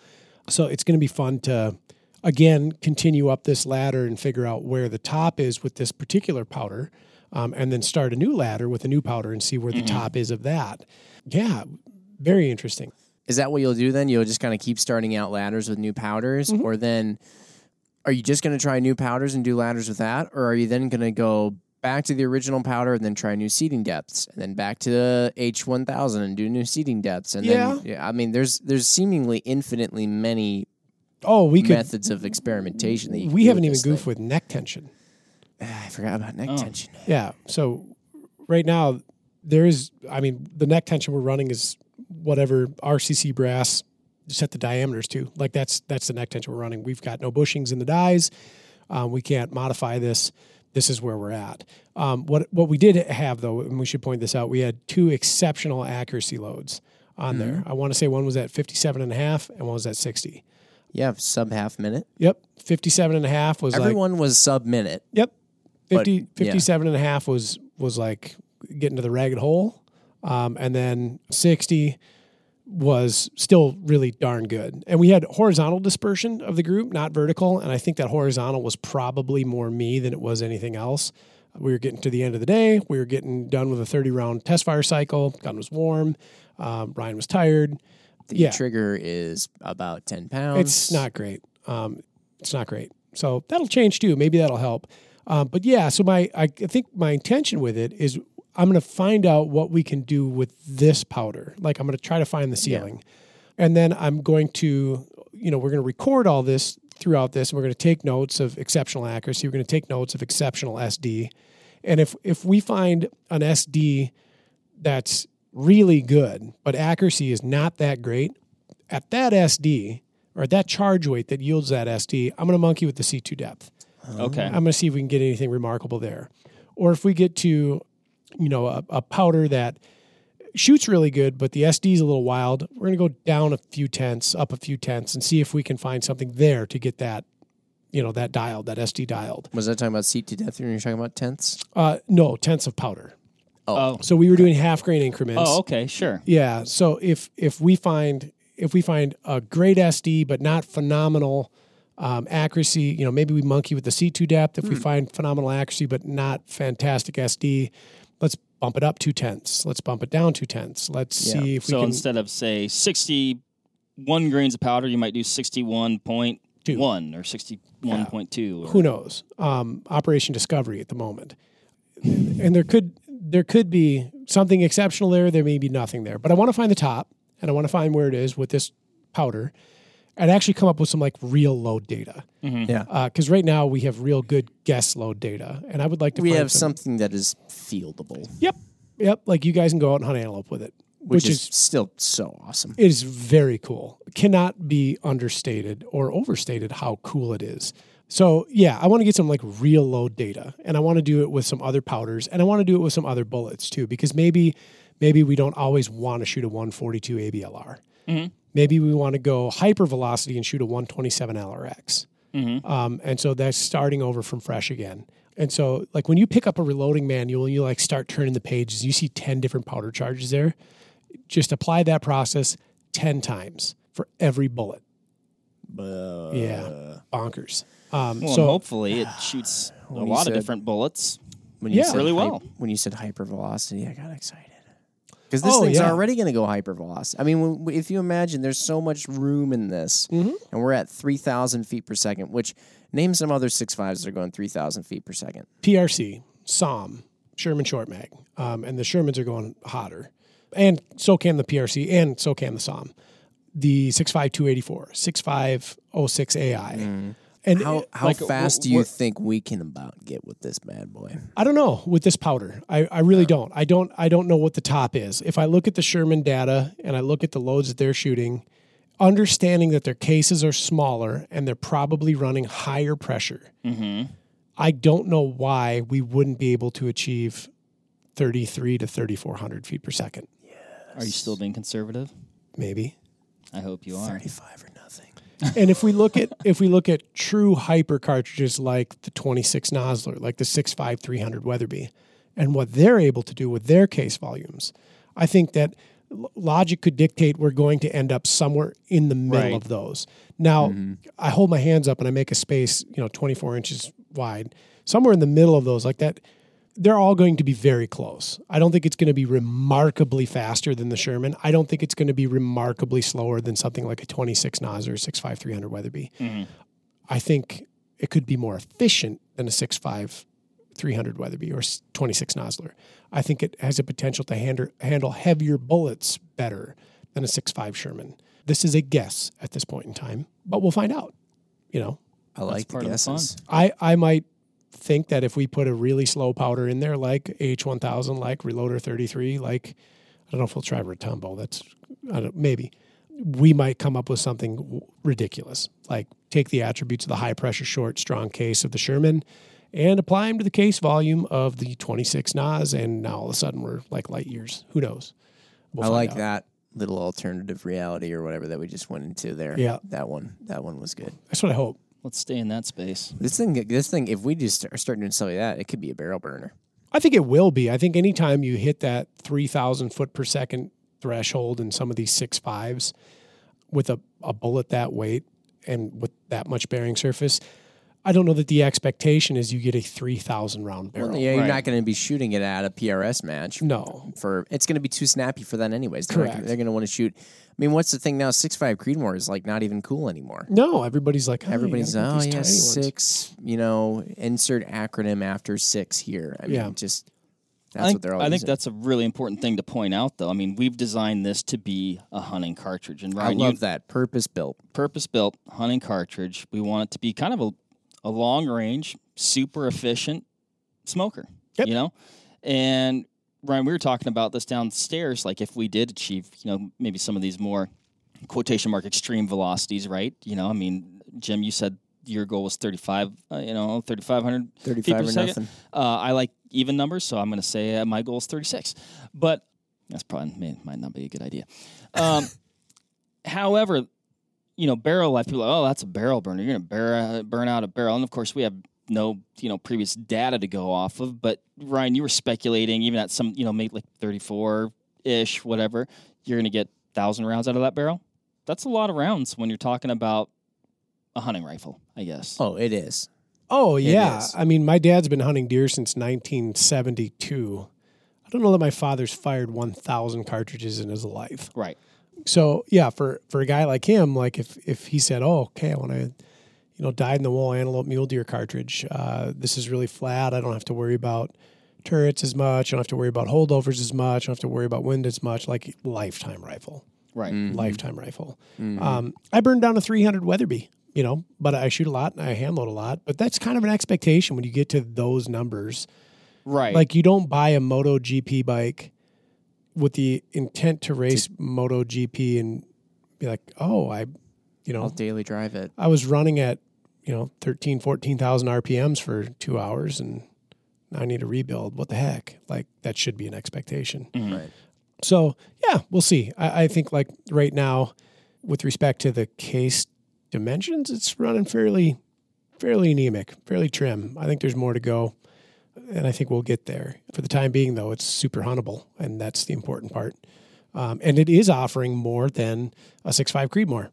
So it's going to be fun to again continue up this ladder and figure out where the top is with this particular powder, um, and then start a new ladder with a new powder and see where the top is of that. Yeah, very interesting. Is that what you'll do then? You'll just kind of keep starting out ladders with new powders, Mm-hmm. or then are you just going to try new powders and do ladders with that, or are you then going to go back to the original powder and then try new seating depths, and then back to the H one thousand and do new seating depths, and then yeah, I mean, there's there's seemingly infinitely many Oh, we could. methods of experimentation that you. We do haven't even goofed thing. with neck tension. Ah, I forgot about neck Oh. tension. Yeah. So right now there is I mean the neck tension we're running is whatever RCC brass set the diameters to. Like that's that's the neck tension we're running. We've got no bushings in the dies. Um, we can't modify this. This is where we're at. Um, what what we did have though, and we should point this out, we had two exceptional accuracy loads on there. I want to say one was at 57 and a half and one was at 60. Yeah, sub half minute. Yep. 57 and a half was like Everyone was sub minute. Yep. But, 50, yeah. 57 and a half was was like getting to the ragged hole. Um, and then 60 was still really darn good. And we had horizontal dispersion of the group, not vertical. And I think that horizontal was probably more me than it was anything else. We were getting to the end of the day. We were getting done with a 30 round test fire cycle. Gun was warm. Um, Ryan was tired. The Yeah. trigger is about ten pounds. It's not great. Um, it's not great. So that'll change too. Maybe that'll help. Um, but yeah, so my I think my intention with it is I'm going to find out what we can do with this powder. Like I'm going to try to find the ceiling, and then I'm going to you know we're going to record all this throughout this, and we're going to take notes of exceptional accuracy. We're going to take notes of exceptional SD, and if if we find an SD that's really good, but accuracy is not that great, at that SD or at that charge weight that yields that SD, I'm going to monkey with the seat to depth. Okay. I'm going to see if we can get anything remarkable there. Or if we get to, you know, a, a powder that shoots really good, but the SD is a little wild, we're going to go down a few tenths, up a few tenths, and see if we can find something there to get that, you know, that dialed, that SD dialed. Was that talking about seat to depth when you're talking about tenths? Uh, no, tenths of powder. Oh. So we were doing half grain increments. Oh, okay, sure. Yeah. So if if we find if we find a great SD but not phenomenal um, accuracy, you know, maybe we monkey with the seat to depth. If we find phenomenal accuracy but not fantastic SD, let's bump it up two tenths. Let's bump it down two tenths. Let's Yeah. see if So we can. instead of say 61 grains of powder, you might do 61.1 or 61.2 or who knows? Um, Operation Discovery at the moment, and there could there could be something exceptional there. There may be nothing there, but I want to find the top, and I want to find where it is with this powder, and actually come up with some like real load data. Mm-hmm. Yeah. Uh, because right now we have real good guess load data, and I would like to. we find have some. something that is fieldable, Yep, yep. Like you guys can go out and hunt antelope with it, which, which, is, is still so awesome. it is very cool. Cannot be understated or overstated how cool it is. So yeah, I want to get some like real load data, and I want to do it with some other powders, and I want to do it with some other bullets too, because maybe maybe we don't always want to shoot a 142 ABLR. Mm-hmm. Maybe we want to go hyper velocity and shoot a 127 LRX. Um, and so that's starting over from fresh again. And so, like when you pick up a reloading manual and you like start turning the pages, you see 10 different powder charges there. Just apply that process 10 times for every bullet. yeah, bonkers. Um, Well, so, hopefully it shoots a lot said- of different bullets. When you Yeah. said Really hy- well. when you said hypervelocity, I got excited because this Oh, thing's yeah. already going to go hypervelocity. I mean, if you imagine, there's so much room in this, Mm-hmm. and we're at three thousand feet per second. Which name some other six fives that are going three thousand feet per second. PRC, SAUM, Sherman Short Mag, um, and the Shermans are going hotter, and so can the PRC, and so can the SAUM. The 65284, 6506 AI. And How how like, fast do you think we can about get with this bad boy? I don't know with this powder. I, I really don't. I don't I don't know what the top is. If I look at the Sherman data and I look at the loads that they're shooting, understanding that their cases are smaller and they're probably running higher pressure. Mm-hmm. I don't know why we wouldn't be able to achieve 33 to 3400 feet per second. Are you still being conservative? Maybe. I hope you are. Thirty-five or nothing. And if we look at if we look at true hyper cartridges like the 26 Nosler, like the 6.5 300 Weatherby, and what they're able to do with their case volumes, I think that logic could dictate we're going to end up somewhere in the middle Right. of those. Now, mm-hmm. I hold my hands up and I make a space, you know, 24 inches wide, somewhere in the middle of those, like that. They're all going to be very close. I don't think it's going to be remarkably faster than the Sherman. I don't think it's going to be remarkably slower than something like a 26 Nas or a 6.5 300 Weatherby. Mm-hmm. I think it could be more efficient than a 6.5 300 Weatherby or 26 Nosler. I think it has a potential to handle, handle heavier bullets better than a 6.5 Sherman. This is a guess at this point in time, but we'll find out. You know, I like the part of the fun. guesses. I, I might think that if we put a really slow powder in there, like H1000, like Reloader 33, like I don't know if we'll try Retumbo. That's I don't, maybe we might come up with something ridiculous, like take the attributes of the high pressure, short, strong case of the Sherman and apply them to the case volume of the 26 Nas, and now all of a sudden we're like light years. Who knows? We'll I like out. that little alternative reality or whatever that we just went into there. Yeah. that one. That one was good. That's what I hope. Let's stay in that space. This thing, this thing. If we just start start doing stuff like that, it could be a barrel burner. I think it will be. I think anytime you hit that 3,000 foot per second threshold in some of these six fives with a, a bullet that weight and with that much bearing surface, I don't know that the expectation is you get a 3,000 round barrel. Well, yeah, you're Right. not going to be shooting it at a PRS match. No. for it's going to be too snappy for that anyways. They're, not- Correct. they're going to want to shoot. I mean, what's the thing now? Six five Creedmoor is like not even cool anymore. No, everybody's like, oh, you Everybody's gotta get oh yeah, tiny ones. six. You know, insert acronym after six here. I mean, Yeah. just I that's think, what they're all. I think that's a really important thing to point out, though. I mean, we've designed this to be a hunting cartridge, and I love you that purpose built. purpose built hunting cartridge. We want it to be kind of a, a long range, super efficient smoker. Yep. You know, and Ryan, we were talking about this downstairs. Like, if we did achieve, you know, maybe some of these more quotation mark extreme velocities, right? You know, I mean, Jim, you said your goal was 35, uh, you know, 3,500 feet per or second. nothing. Uh, I like even numbers, so I'm going to say uh, my goal is 36. But that's probably may, might not be a good idea. Um, however, you know, barrel life people, are, like, oh, that's a barrel burner. You're going to burn, uh, burn out a barrel, and of course, we have no you know previous data to go off of. But Ryan, you were speculating even at some you know maybe like 34 ish, whatever. You're going to get thousand rounds out of that barrel. That's a lot of rounds when you're talking about a hunting rifle, I guess. Oh, it is. Oh yeah, is. I mean, my dad's been hunting deer since 1972. I don't know that my father's fired 1,000 cartridges in his life. Right. So yeah, for for a guy like him, like if if he said, "Oh, okay, I want to, you know, dyed in the wool antelope mule deer cartridge. Uh, this is really flat. I don't have to worry about turrets as much. I don't have to worry about holdovers as much. I don't have to worry about wind as much. Like lifetime rifle, Right. lifetime rifle. Um, I burned down a 300 Weatherby, you know, but I shoot a lot and I hand load a lot. But that's kind of an expectation when you get to those numbers. Right. Like you don't buy a Moto GP bike with the intent to race Moto GP and be like, oh, I, you know, I'll daily drive it. I was running at, you know, 13, 14,000 RPMs for two hours and I need a rebuild. What the heck? Like that should be an expectation. Mhm. Right. So yeah, we'll see. I, I think like right now, with respect to the case dimensions, it's running fairly, fairly anemic, fairly trim. I think there's more to go, and I think we'll get there. For the time being, though, it's super huntable, and that's the important part. Um, and it is offering more than a six five Creedmoor.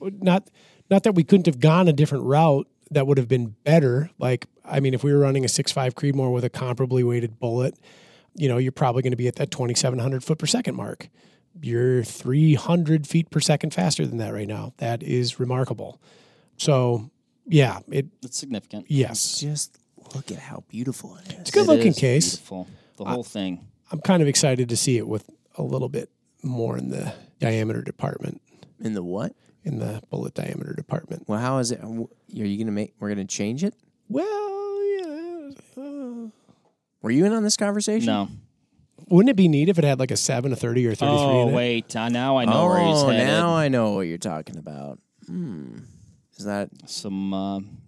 Not, not that we couldn't have gone a different route that would have been better. Like, I mean, if we were running a six five Creedmoor with a comparably weighted bullet, you know, you're probably going to be at that 2,700 foot per second mark. You're 300 feet per second faster than that right now. That is remarkable. So, yeah, it It's significant. yes, Just look at how beautiful it is. it's a good It looking is case. Beautiful. The whole thing. I'm kind of excited to see it with a little bit more in the diameter department, In the what? in the bullet diameter department. Well, how is it? Are you going to make? We're going to change it. Well, yeah. uh, Were you in on this conversation? No. wouldn't it be neat if it had like a seven, a 30, or a 33 Oh in it? wait, uh, now I know where he's Oh, headed. now I know what you're talking about. Hmm. Is that Some uh, I don't-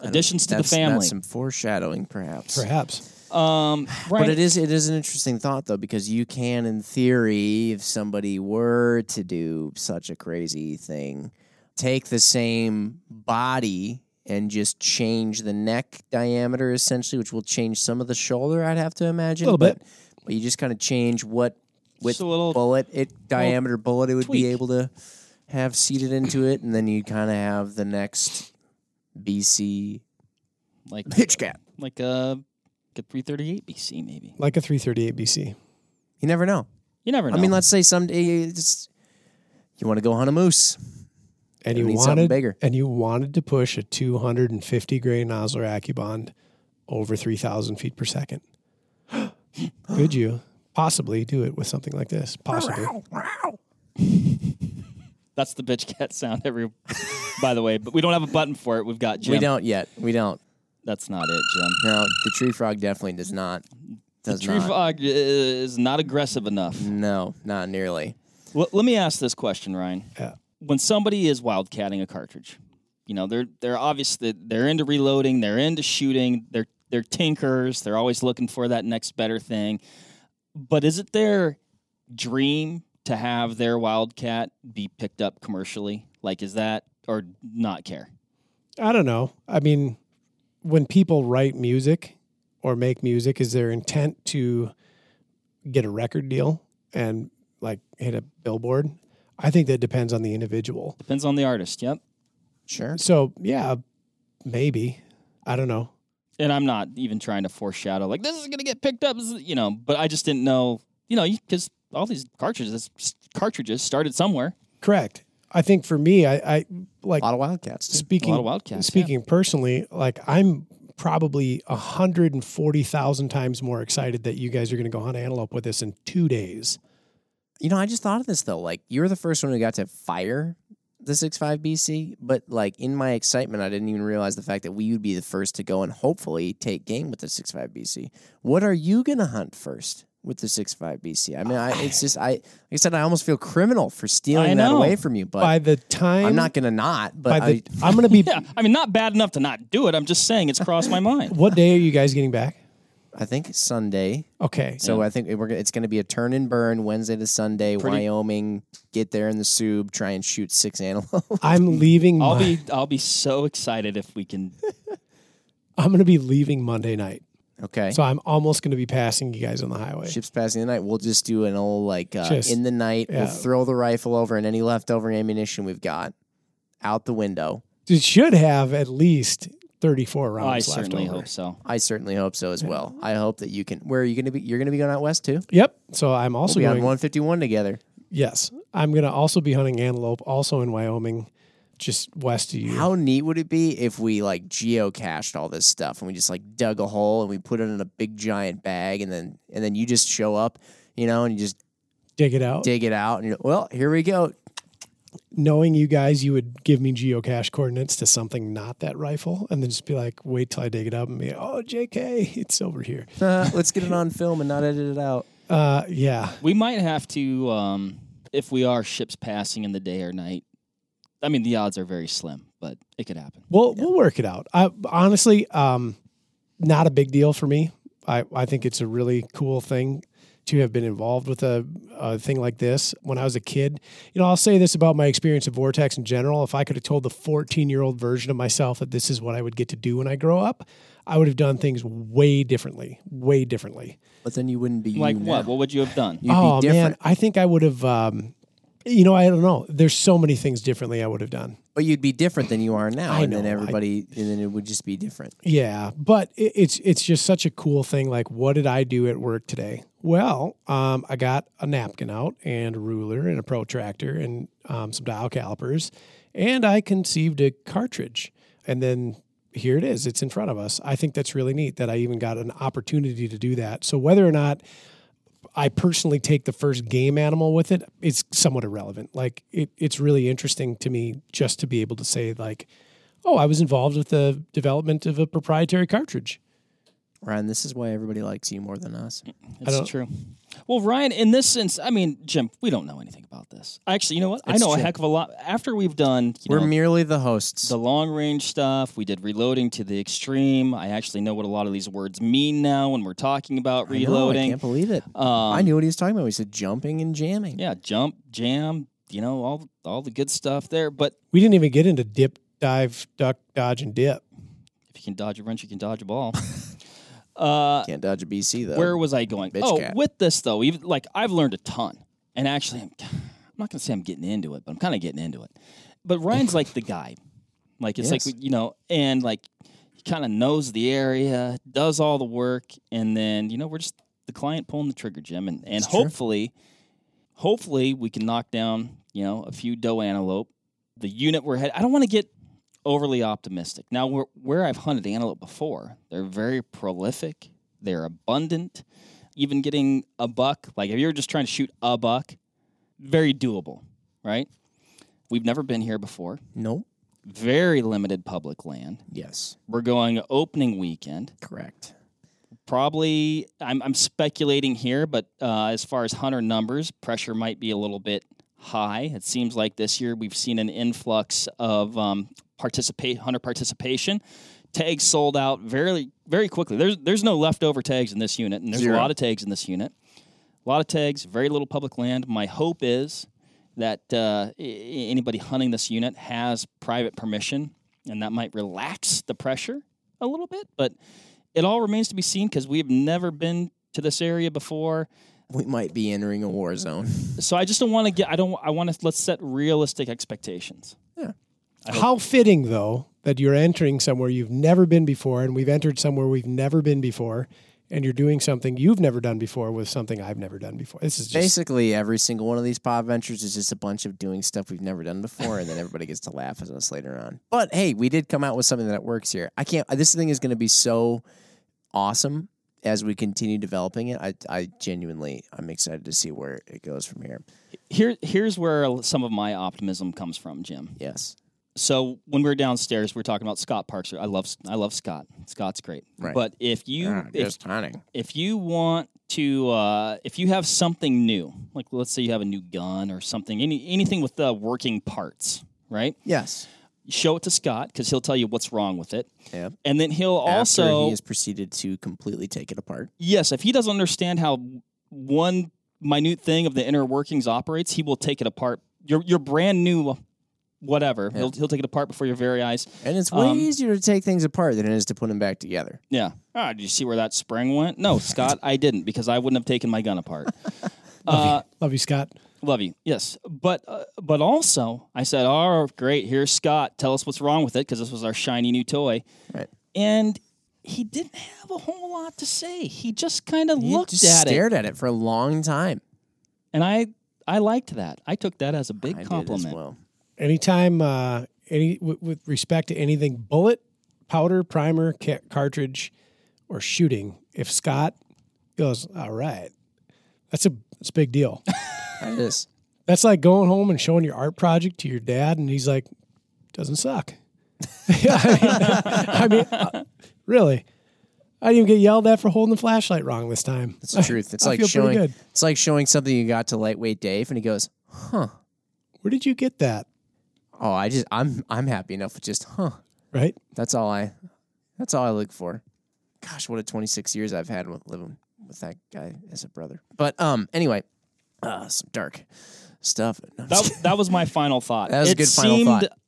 additions to the family. That's some foreshadowing, perhaps. Perhaps. Um, right. But it is it is an interesting thought though because you can, in theory, if somebody were to do such a crazy thing, take the same body and just change the neck diameter essentially, which will change some of the shoulder. I'd have to imagine A little but, bit. But you just kind of change what with a little bullet it diameter bullet it would be able to have seated into it, and then you kind of have the next BC like pitch cat. like a, like a 338 BC maybe. Like a 338 BC. You never know. You never know. I mean, let's say someday it's, you want to go hunt a moose. and We you wanted bigger. and you wanted to push a 250 grain Nosler AccuBond over 3,000 feet per second. Could you possibly do it with something like this? Possibly. That's the bitch cat sound. Every, by the way, but we don't have a button for it. We've got Jim. We don't yet. We don't. That's not it, Jim. No, the tree frog definitely does not. Does Tree not. frog is not aggressive enough. No, not nearly. Well, let me ask this question, Ryan. Yeah. When somebody is wildcatting a cartridge, you know they're they're obviously they're into reloading, they're into shooting, they're they're tinkers, they're always looking for that next better thing. But is it their dream to have their wildcat be picked up commercially? Like, is that or not care? I don't know. I mean, when people write music or make music, is their intent to get a record deal and like hit a billboard? I think that depends on the individual. Depends on the artist. Yep. Sure. So yeah, maybe. I don't know. And I'm not even trying to foreshadow like this is gonna get picked up, you know. But I just didn't know, you know, because all these cartridges cartridges started somewhere. Correct. I think for me, I, I like A lot of Wildcats. Too. speaking A lot of Wildcats, speaking personally, like I'm probably hundred and forty thousand times more excited that you guys are going to go hunt antelope with us in two days. You know, I just thought of this though. Like, you were the first one who got to fire the 6.5 BC, but like in my excitement, I didn't even realize the fact that we would be the first to go and hopefully take game with the 6.5 BC. What are you gonna hunt first with the 6.5 BC? I mean, I, it's just I like I said, I almost feel criminal for stealing that away from you, but By the time I'm not gonna not. by But the I, I'm going to be. Yeah, I mean, not bad enough to not do it. I'm just saying it's crossed my mind. What day are you guys getting back? I think Sunday. Okay, So Yeah. I think we're gonna, it's going to be a turn and burn Wednesday to Sunday. Pretty- Wyoming, get there in the Sub, try and shoot six antelope. I'm leaving. I'll my- be I'll be so excited if we can. I'm going to be leaving Monday night, okay. so I'm almost going to be passing you guys on the highway. Ships passing the night. We'll just do an old like uh, Just- in the night. yeah. We'll throw the rifle over and any leftover ammunition we've got out the window. It should have at least 34 rounds I left certainly over. hope so. I certainly hope so as well. I hope that you can. Where are you going to be? You're going to be going out west too. Yep. So I'm We'll also be on going. 151 together. Yes, I'm going to also be hunting antelope, also in Wyoming, just west of you. How neat would it be if we like geocached all this stuff and we just like dug a hole and we put it in a big giant bag and then and then you just show up, you know, and you just Dig it out. dig it out and you're well, here we go. Knowing you guys, you would give me geocache coordinates to something not that rifle, and then just be like, wait till I dig it up and be, oh, JK, it's over here. Uh, let's get it on film and not edit it out. Uh, yeah. We might have to, um, if we are ships passing in the day or night. I mean, the odds are very slim, but it could happen. We'll we'll work it out. I honestly, um, not a big deal for me. I I think it's a really cool thing to have been involved with a, a thing like this when I was a kid. You know, I'll say this about my experience of Vortex in general. If I could have told the 14 year old version of myself that this is what I would get to do when I grow up, I would have done things way differently, way differently. But then you wouldn't be you Like now. what? What would you have done? You'd oh be man, I think I would have. Um, you know, I don't know. There's so many things differently I would have done. but you'd be different than you are now, I and then know, I- everybody, and then it would just be different. Yeah, but it, it's it's just such a cool thing. Like, what did I do at work today? Well, um, I got a napkin out and a ruler and a protractor and um, some dial calipers, and I conceived a cartridge. And then here it is. It's in front of us. I think that's really neat that I even got an opportunity to do that. So whether or not I personally take the first game animal with it, it's somewhat irrelevant. Like it, it's really interesting to me just to be able to say like, oh, I was involved with the development of a proprietary cartridge. Ryan, this is why everybody likes you more than us. It's true. Well, Ryan, in this sense, I mean, Jim, we don't know anything about this. Actually, you know what? I It's know a heck of a lot. After we've done, you We're know, merely the hosts. the long range stuff, we did reloading to the extreme. I actually know what a lot of these words mean now when we're talking about I know, I can't believe it. Um, I knew what he was talking about. He said jumping and jamming. Yeah, jump, jam, you know, all all the good stuff there. But We didn't even get into dip, dive, duck, dodge, and dip. if you can dodge a wrench, you can dodge a ball. uh, Can't dodge a BC though. where was I going? Bitch oh, cat. with this though, even like I've learned a ton, and actually, I'm, I'm not going to say I'm getting into it, but I'm kind of getting into it. But Ryan's like the guy, like it's Yes. like you know, and like he kind of knows the area, does all the work, and then you know we're just the client pulling the trigger, Jim, and and It's true. hopefully, hopefully we can knock down you know a few doe antelope. The unit we're head. I don't want to get overly optimistic. Now, where, where I've hunted antelope before, they're very prolific, they're abundant. Even getting a buck, like if you're just trying to shoot a buck, very doable, right? We've never been here before. No. Very limited public land. Yes. We're going opening weekend. Correct. Probably, I'm, I'm speculating here, but uh, as far as hunter numbers, pressure might be a little bit high. It seems like this year we've seen an influx of um, participate hunter participation. Tags sold out very very quickly. There's there's no leftover tags in this unit, and there's Zero. a lot of tags in this unit. A lot of tags, very little public land. My hope is that uh, anybody hunting this unit has private permission, and that might relax the pressure a little bit. But it all remains to be seen because we've never been to this area before. We might be entering a war zone. So I just don't want to get. I don't. I want to let's set realistic expectations. How fitting, though, that you're entering somewhere you've never been before, and we've entered somewhere we've never been before, and you're doing something you've never done before with something I've never done before. This is just Basically, every single one of these pod ventures is just a bunch of doing stuff we've never done before, and then everybody gets to laugh at us later on. But hey, we did come out with something that works here. I can't. This thing is going to be so awesome as we continue developing it. I, I genuinely, I'm excited to see where it goes from here. Here, here's where some of my optimism comes from, Jim. Yes, So when we were downstairs, we were talking about Scott Parks. I love, I love Scott. Scott's great. Right. But if you, Ah, if, if you want to, uh, if you have something new, like let's say you have a new gun or something, any anything with the working parts, right? Yes. Show it to Scott because he'll tell you what's wrong with it, Yep. and then he'll After also he has proceeded to completely take it apart. Yes, if he doesn't understand how one minute thing of the inner workings operates, he will take it apart. Your your brand new whatever. He'll he'll take it apart before your very eyes. And it's way Um, easier to take things apart than it is to put them back together. Yeah. Ah, did you see where that spring went? No, Scott, I didn't because I wouldn't have taken my gun apart. love, Uh, love you, Scott. love you. Yes, but uh, but also I said, "Oh, great. Here's Scott. Tell us what's wrong with it because this was our shiny new toy." Right. And he didn't have a whole lot to say. He just kind of looked just at it. stared at it for a long time. And I I liked that. I took that as a big I did compliment. as well. Anytime, uh, any with, with respect to anything bullet, powder, primer, ca- cartridge, or shooting, if Scott goes, all right, that's a that's a big deal. That is. That's like going home and showing your art project to your dad, and he's like, "Doesn't suck." yeah, I mean, uh, really, I didn't even get yelled at for holding the flashlight wrong this time. That's the truth. It's I like feel showing it's like showing something you got to lightweight Dave and he goes, Huh. Where did you get that? Oh, I just I'm I'm happy enough with just huh. Right? That's all I that's all I look for. Gosh, what a twenty six years I've had with living with that guy as a brother. But um anyway, uh some dark stuff. No, That, that was my final thought. That was a it good final seemed, thought.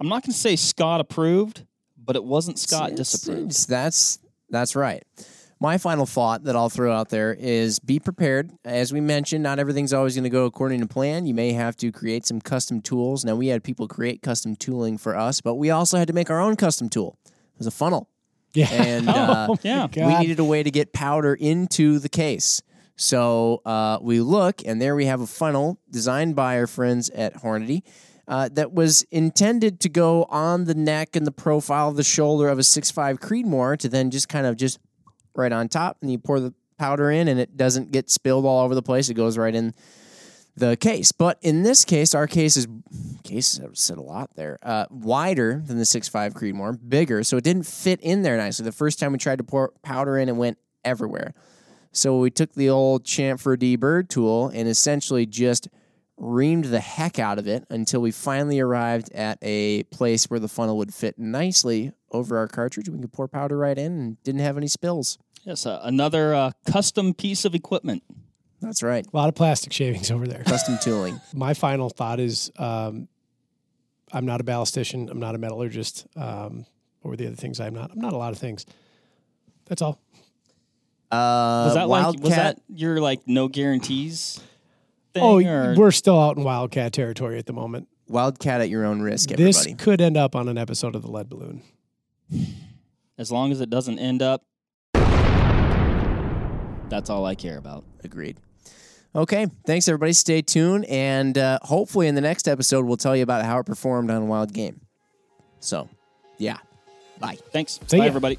I'm not going to say Scott approved, but it wasn't Scott It's- disapproved. it's- That's that's right. My final thought that I'll throw out there is be prepared. As we mentioned, not everything's always going to go according to plan. You may have to create some custom tools. Now we had people create custom tooling for us, but we also had to make our own custom tool. It was a funnel, Yeah. and uh, Oh, yeah. We needed a way to get powder into the case. So uh, we look, and there we have a funnel designed by our friends at Hornady uh, that was intended to go on the neck and the profile of the shoulder of a 6.5 Creedmoor to then just kind of just right on top, and you pour the powder in, and it doesn't get spilled all over the place. It goes right in the case. But in this case, our case is case said a lot there. Uh, wider than the 6.5 Creedmoor, bigger, so it didn't fit in there nicely. The first time we tried to pour powder in, it went everywhere. So we took the old chamfer deburr tool and essentially just reamed the heck out of it until we finally arrived at a place where the funnel would fit nicely over our cartridge. We could pour powder right in and didn't have any spills. Yes, uh, another uh, custom piece of equipment. That's right. A lot of plastic shavings over there. Custom tooling. My final thought is um, I'm not a ballistician. I'm not a metallurgist. Um, what were the other things I'm not? I'm not a lot of things. That's all. Uh, Was that Wildcat, like was that your like no guarantees thing? Oh, or? we're still out in Wildcat territory at the moment. Wildcat at your own risk, Everybody. This could end up on an episode of the Lead Balloon. as long as it doesn't end up. That's all I care about. Agreed. Okay, thanks everybody. Stay tuned, and uh, hopefully in the next episode we'll tell you about how it performed on Wild Game. So, yeah, bye. Thanks. See Bye, ya. everybody.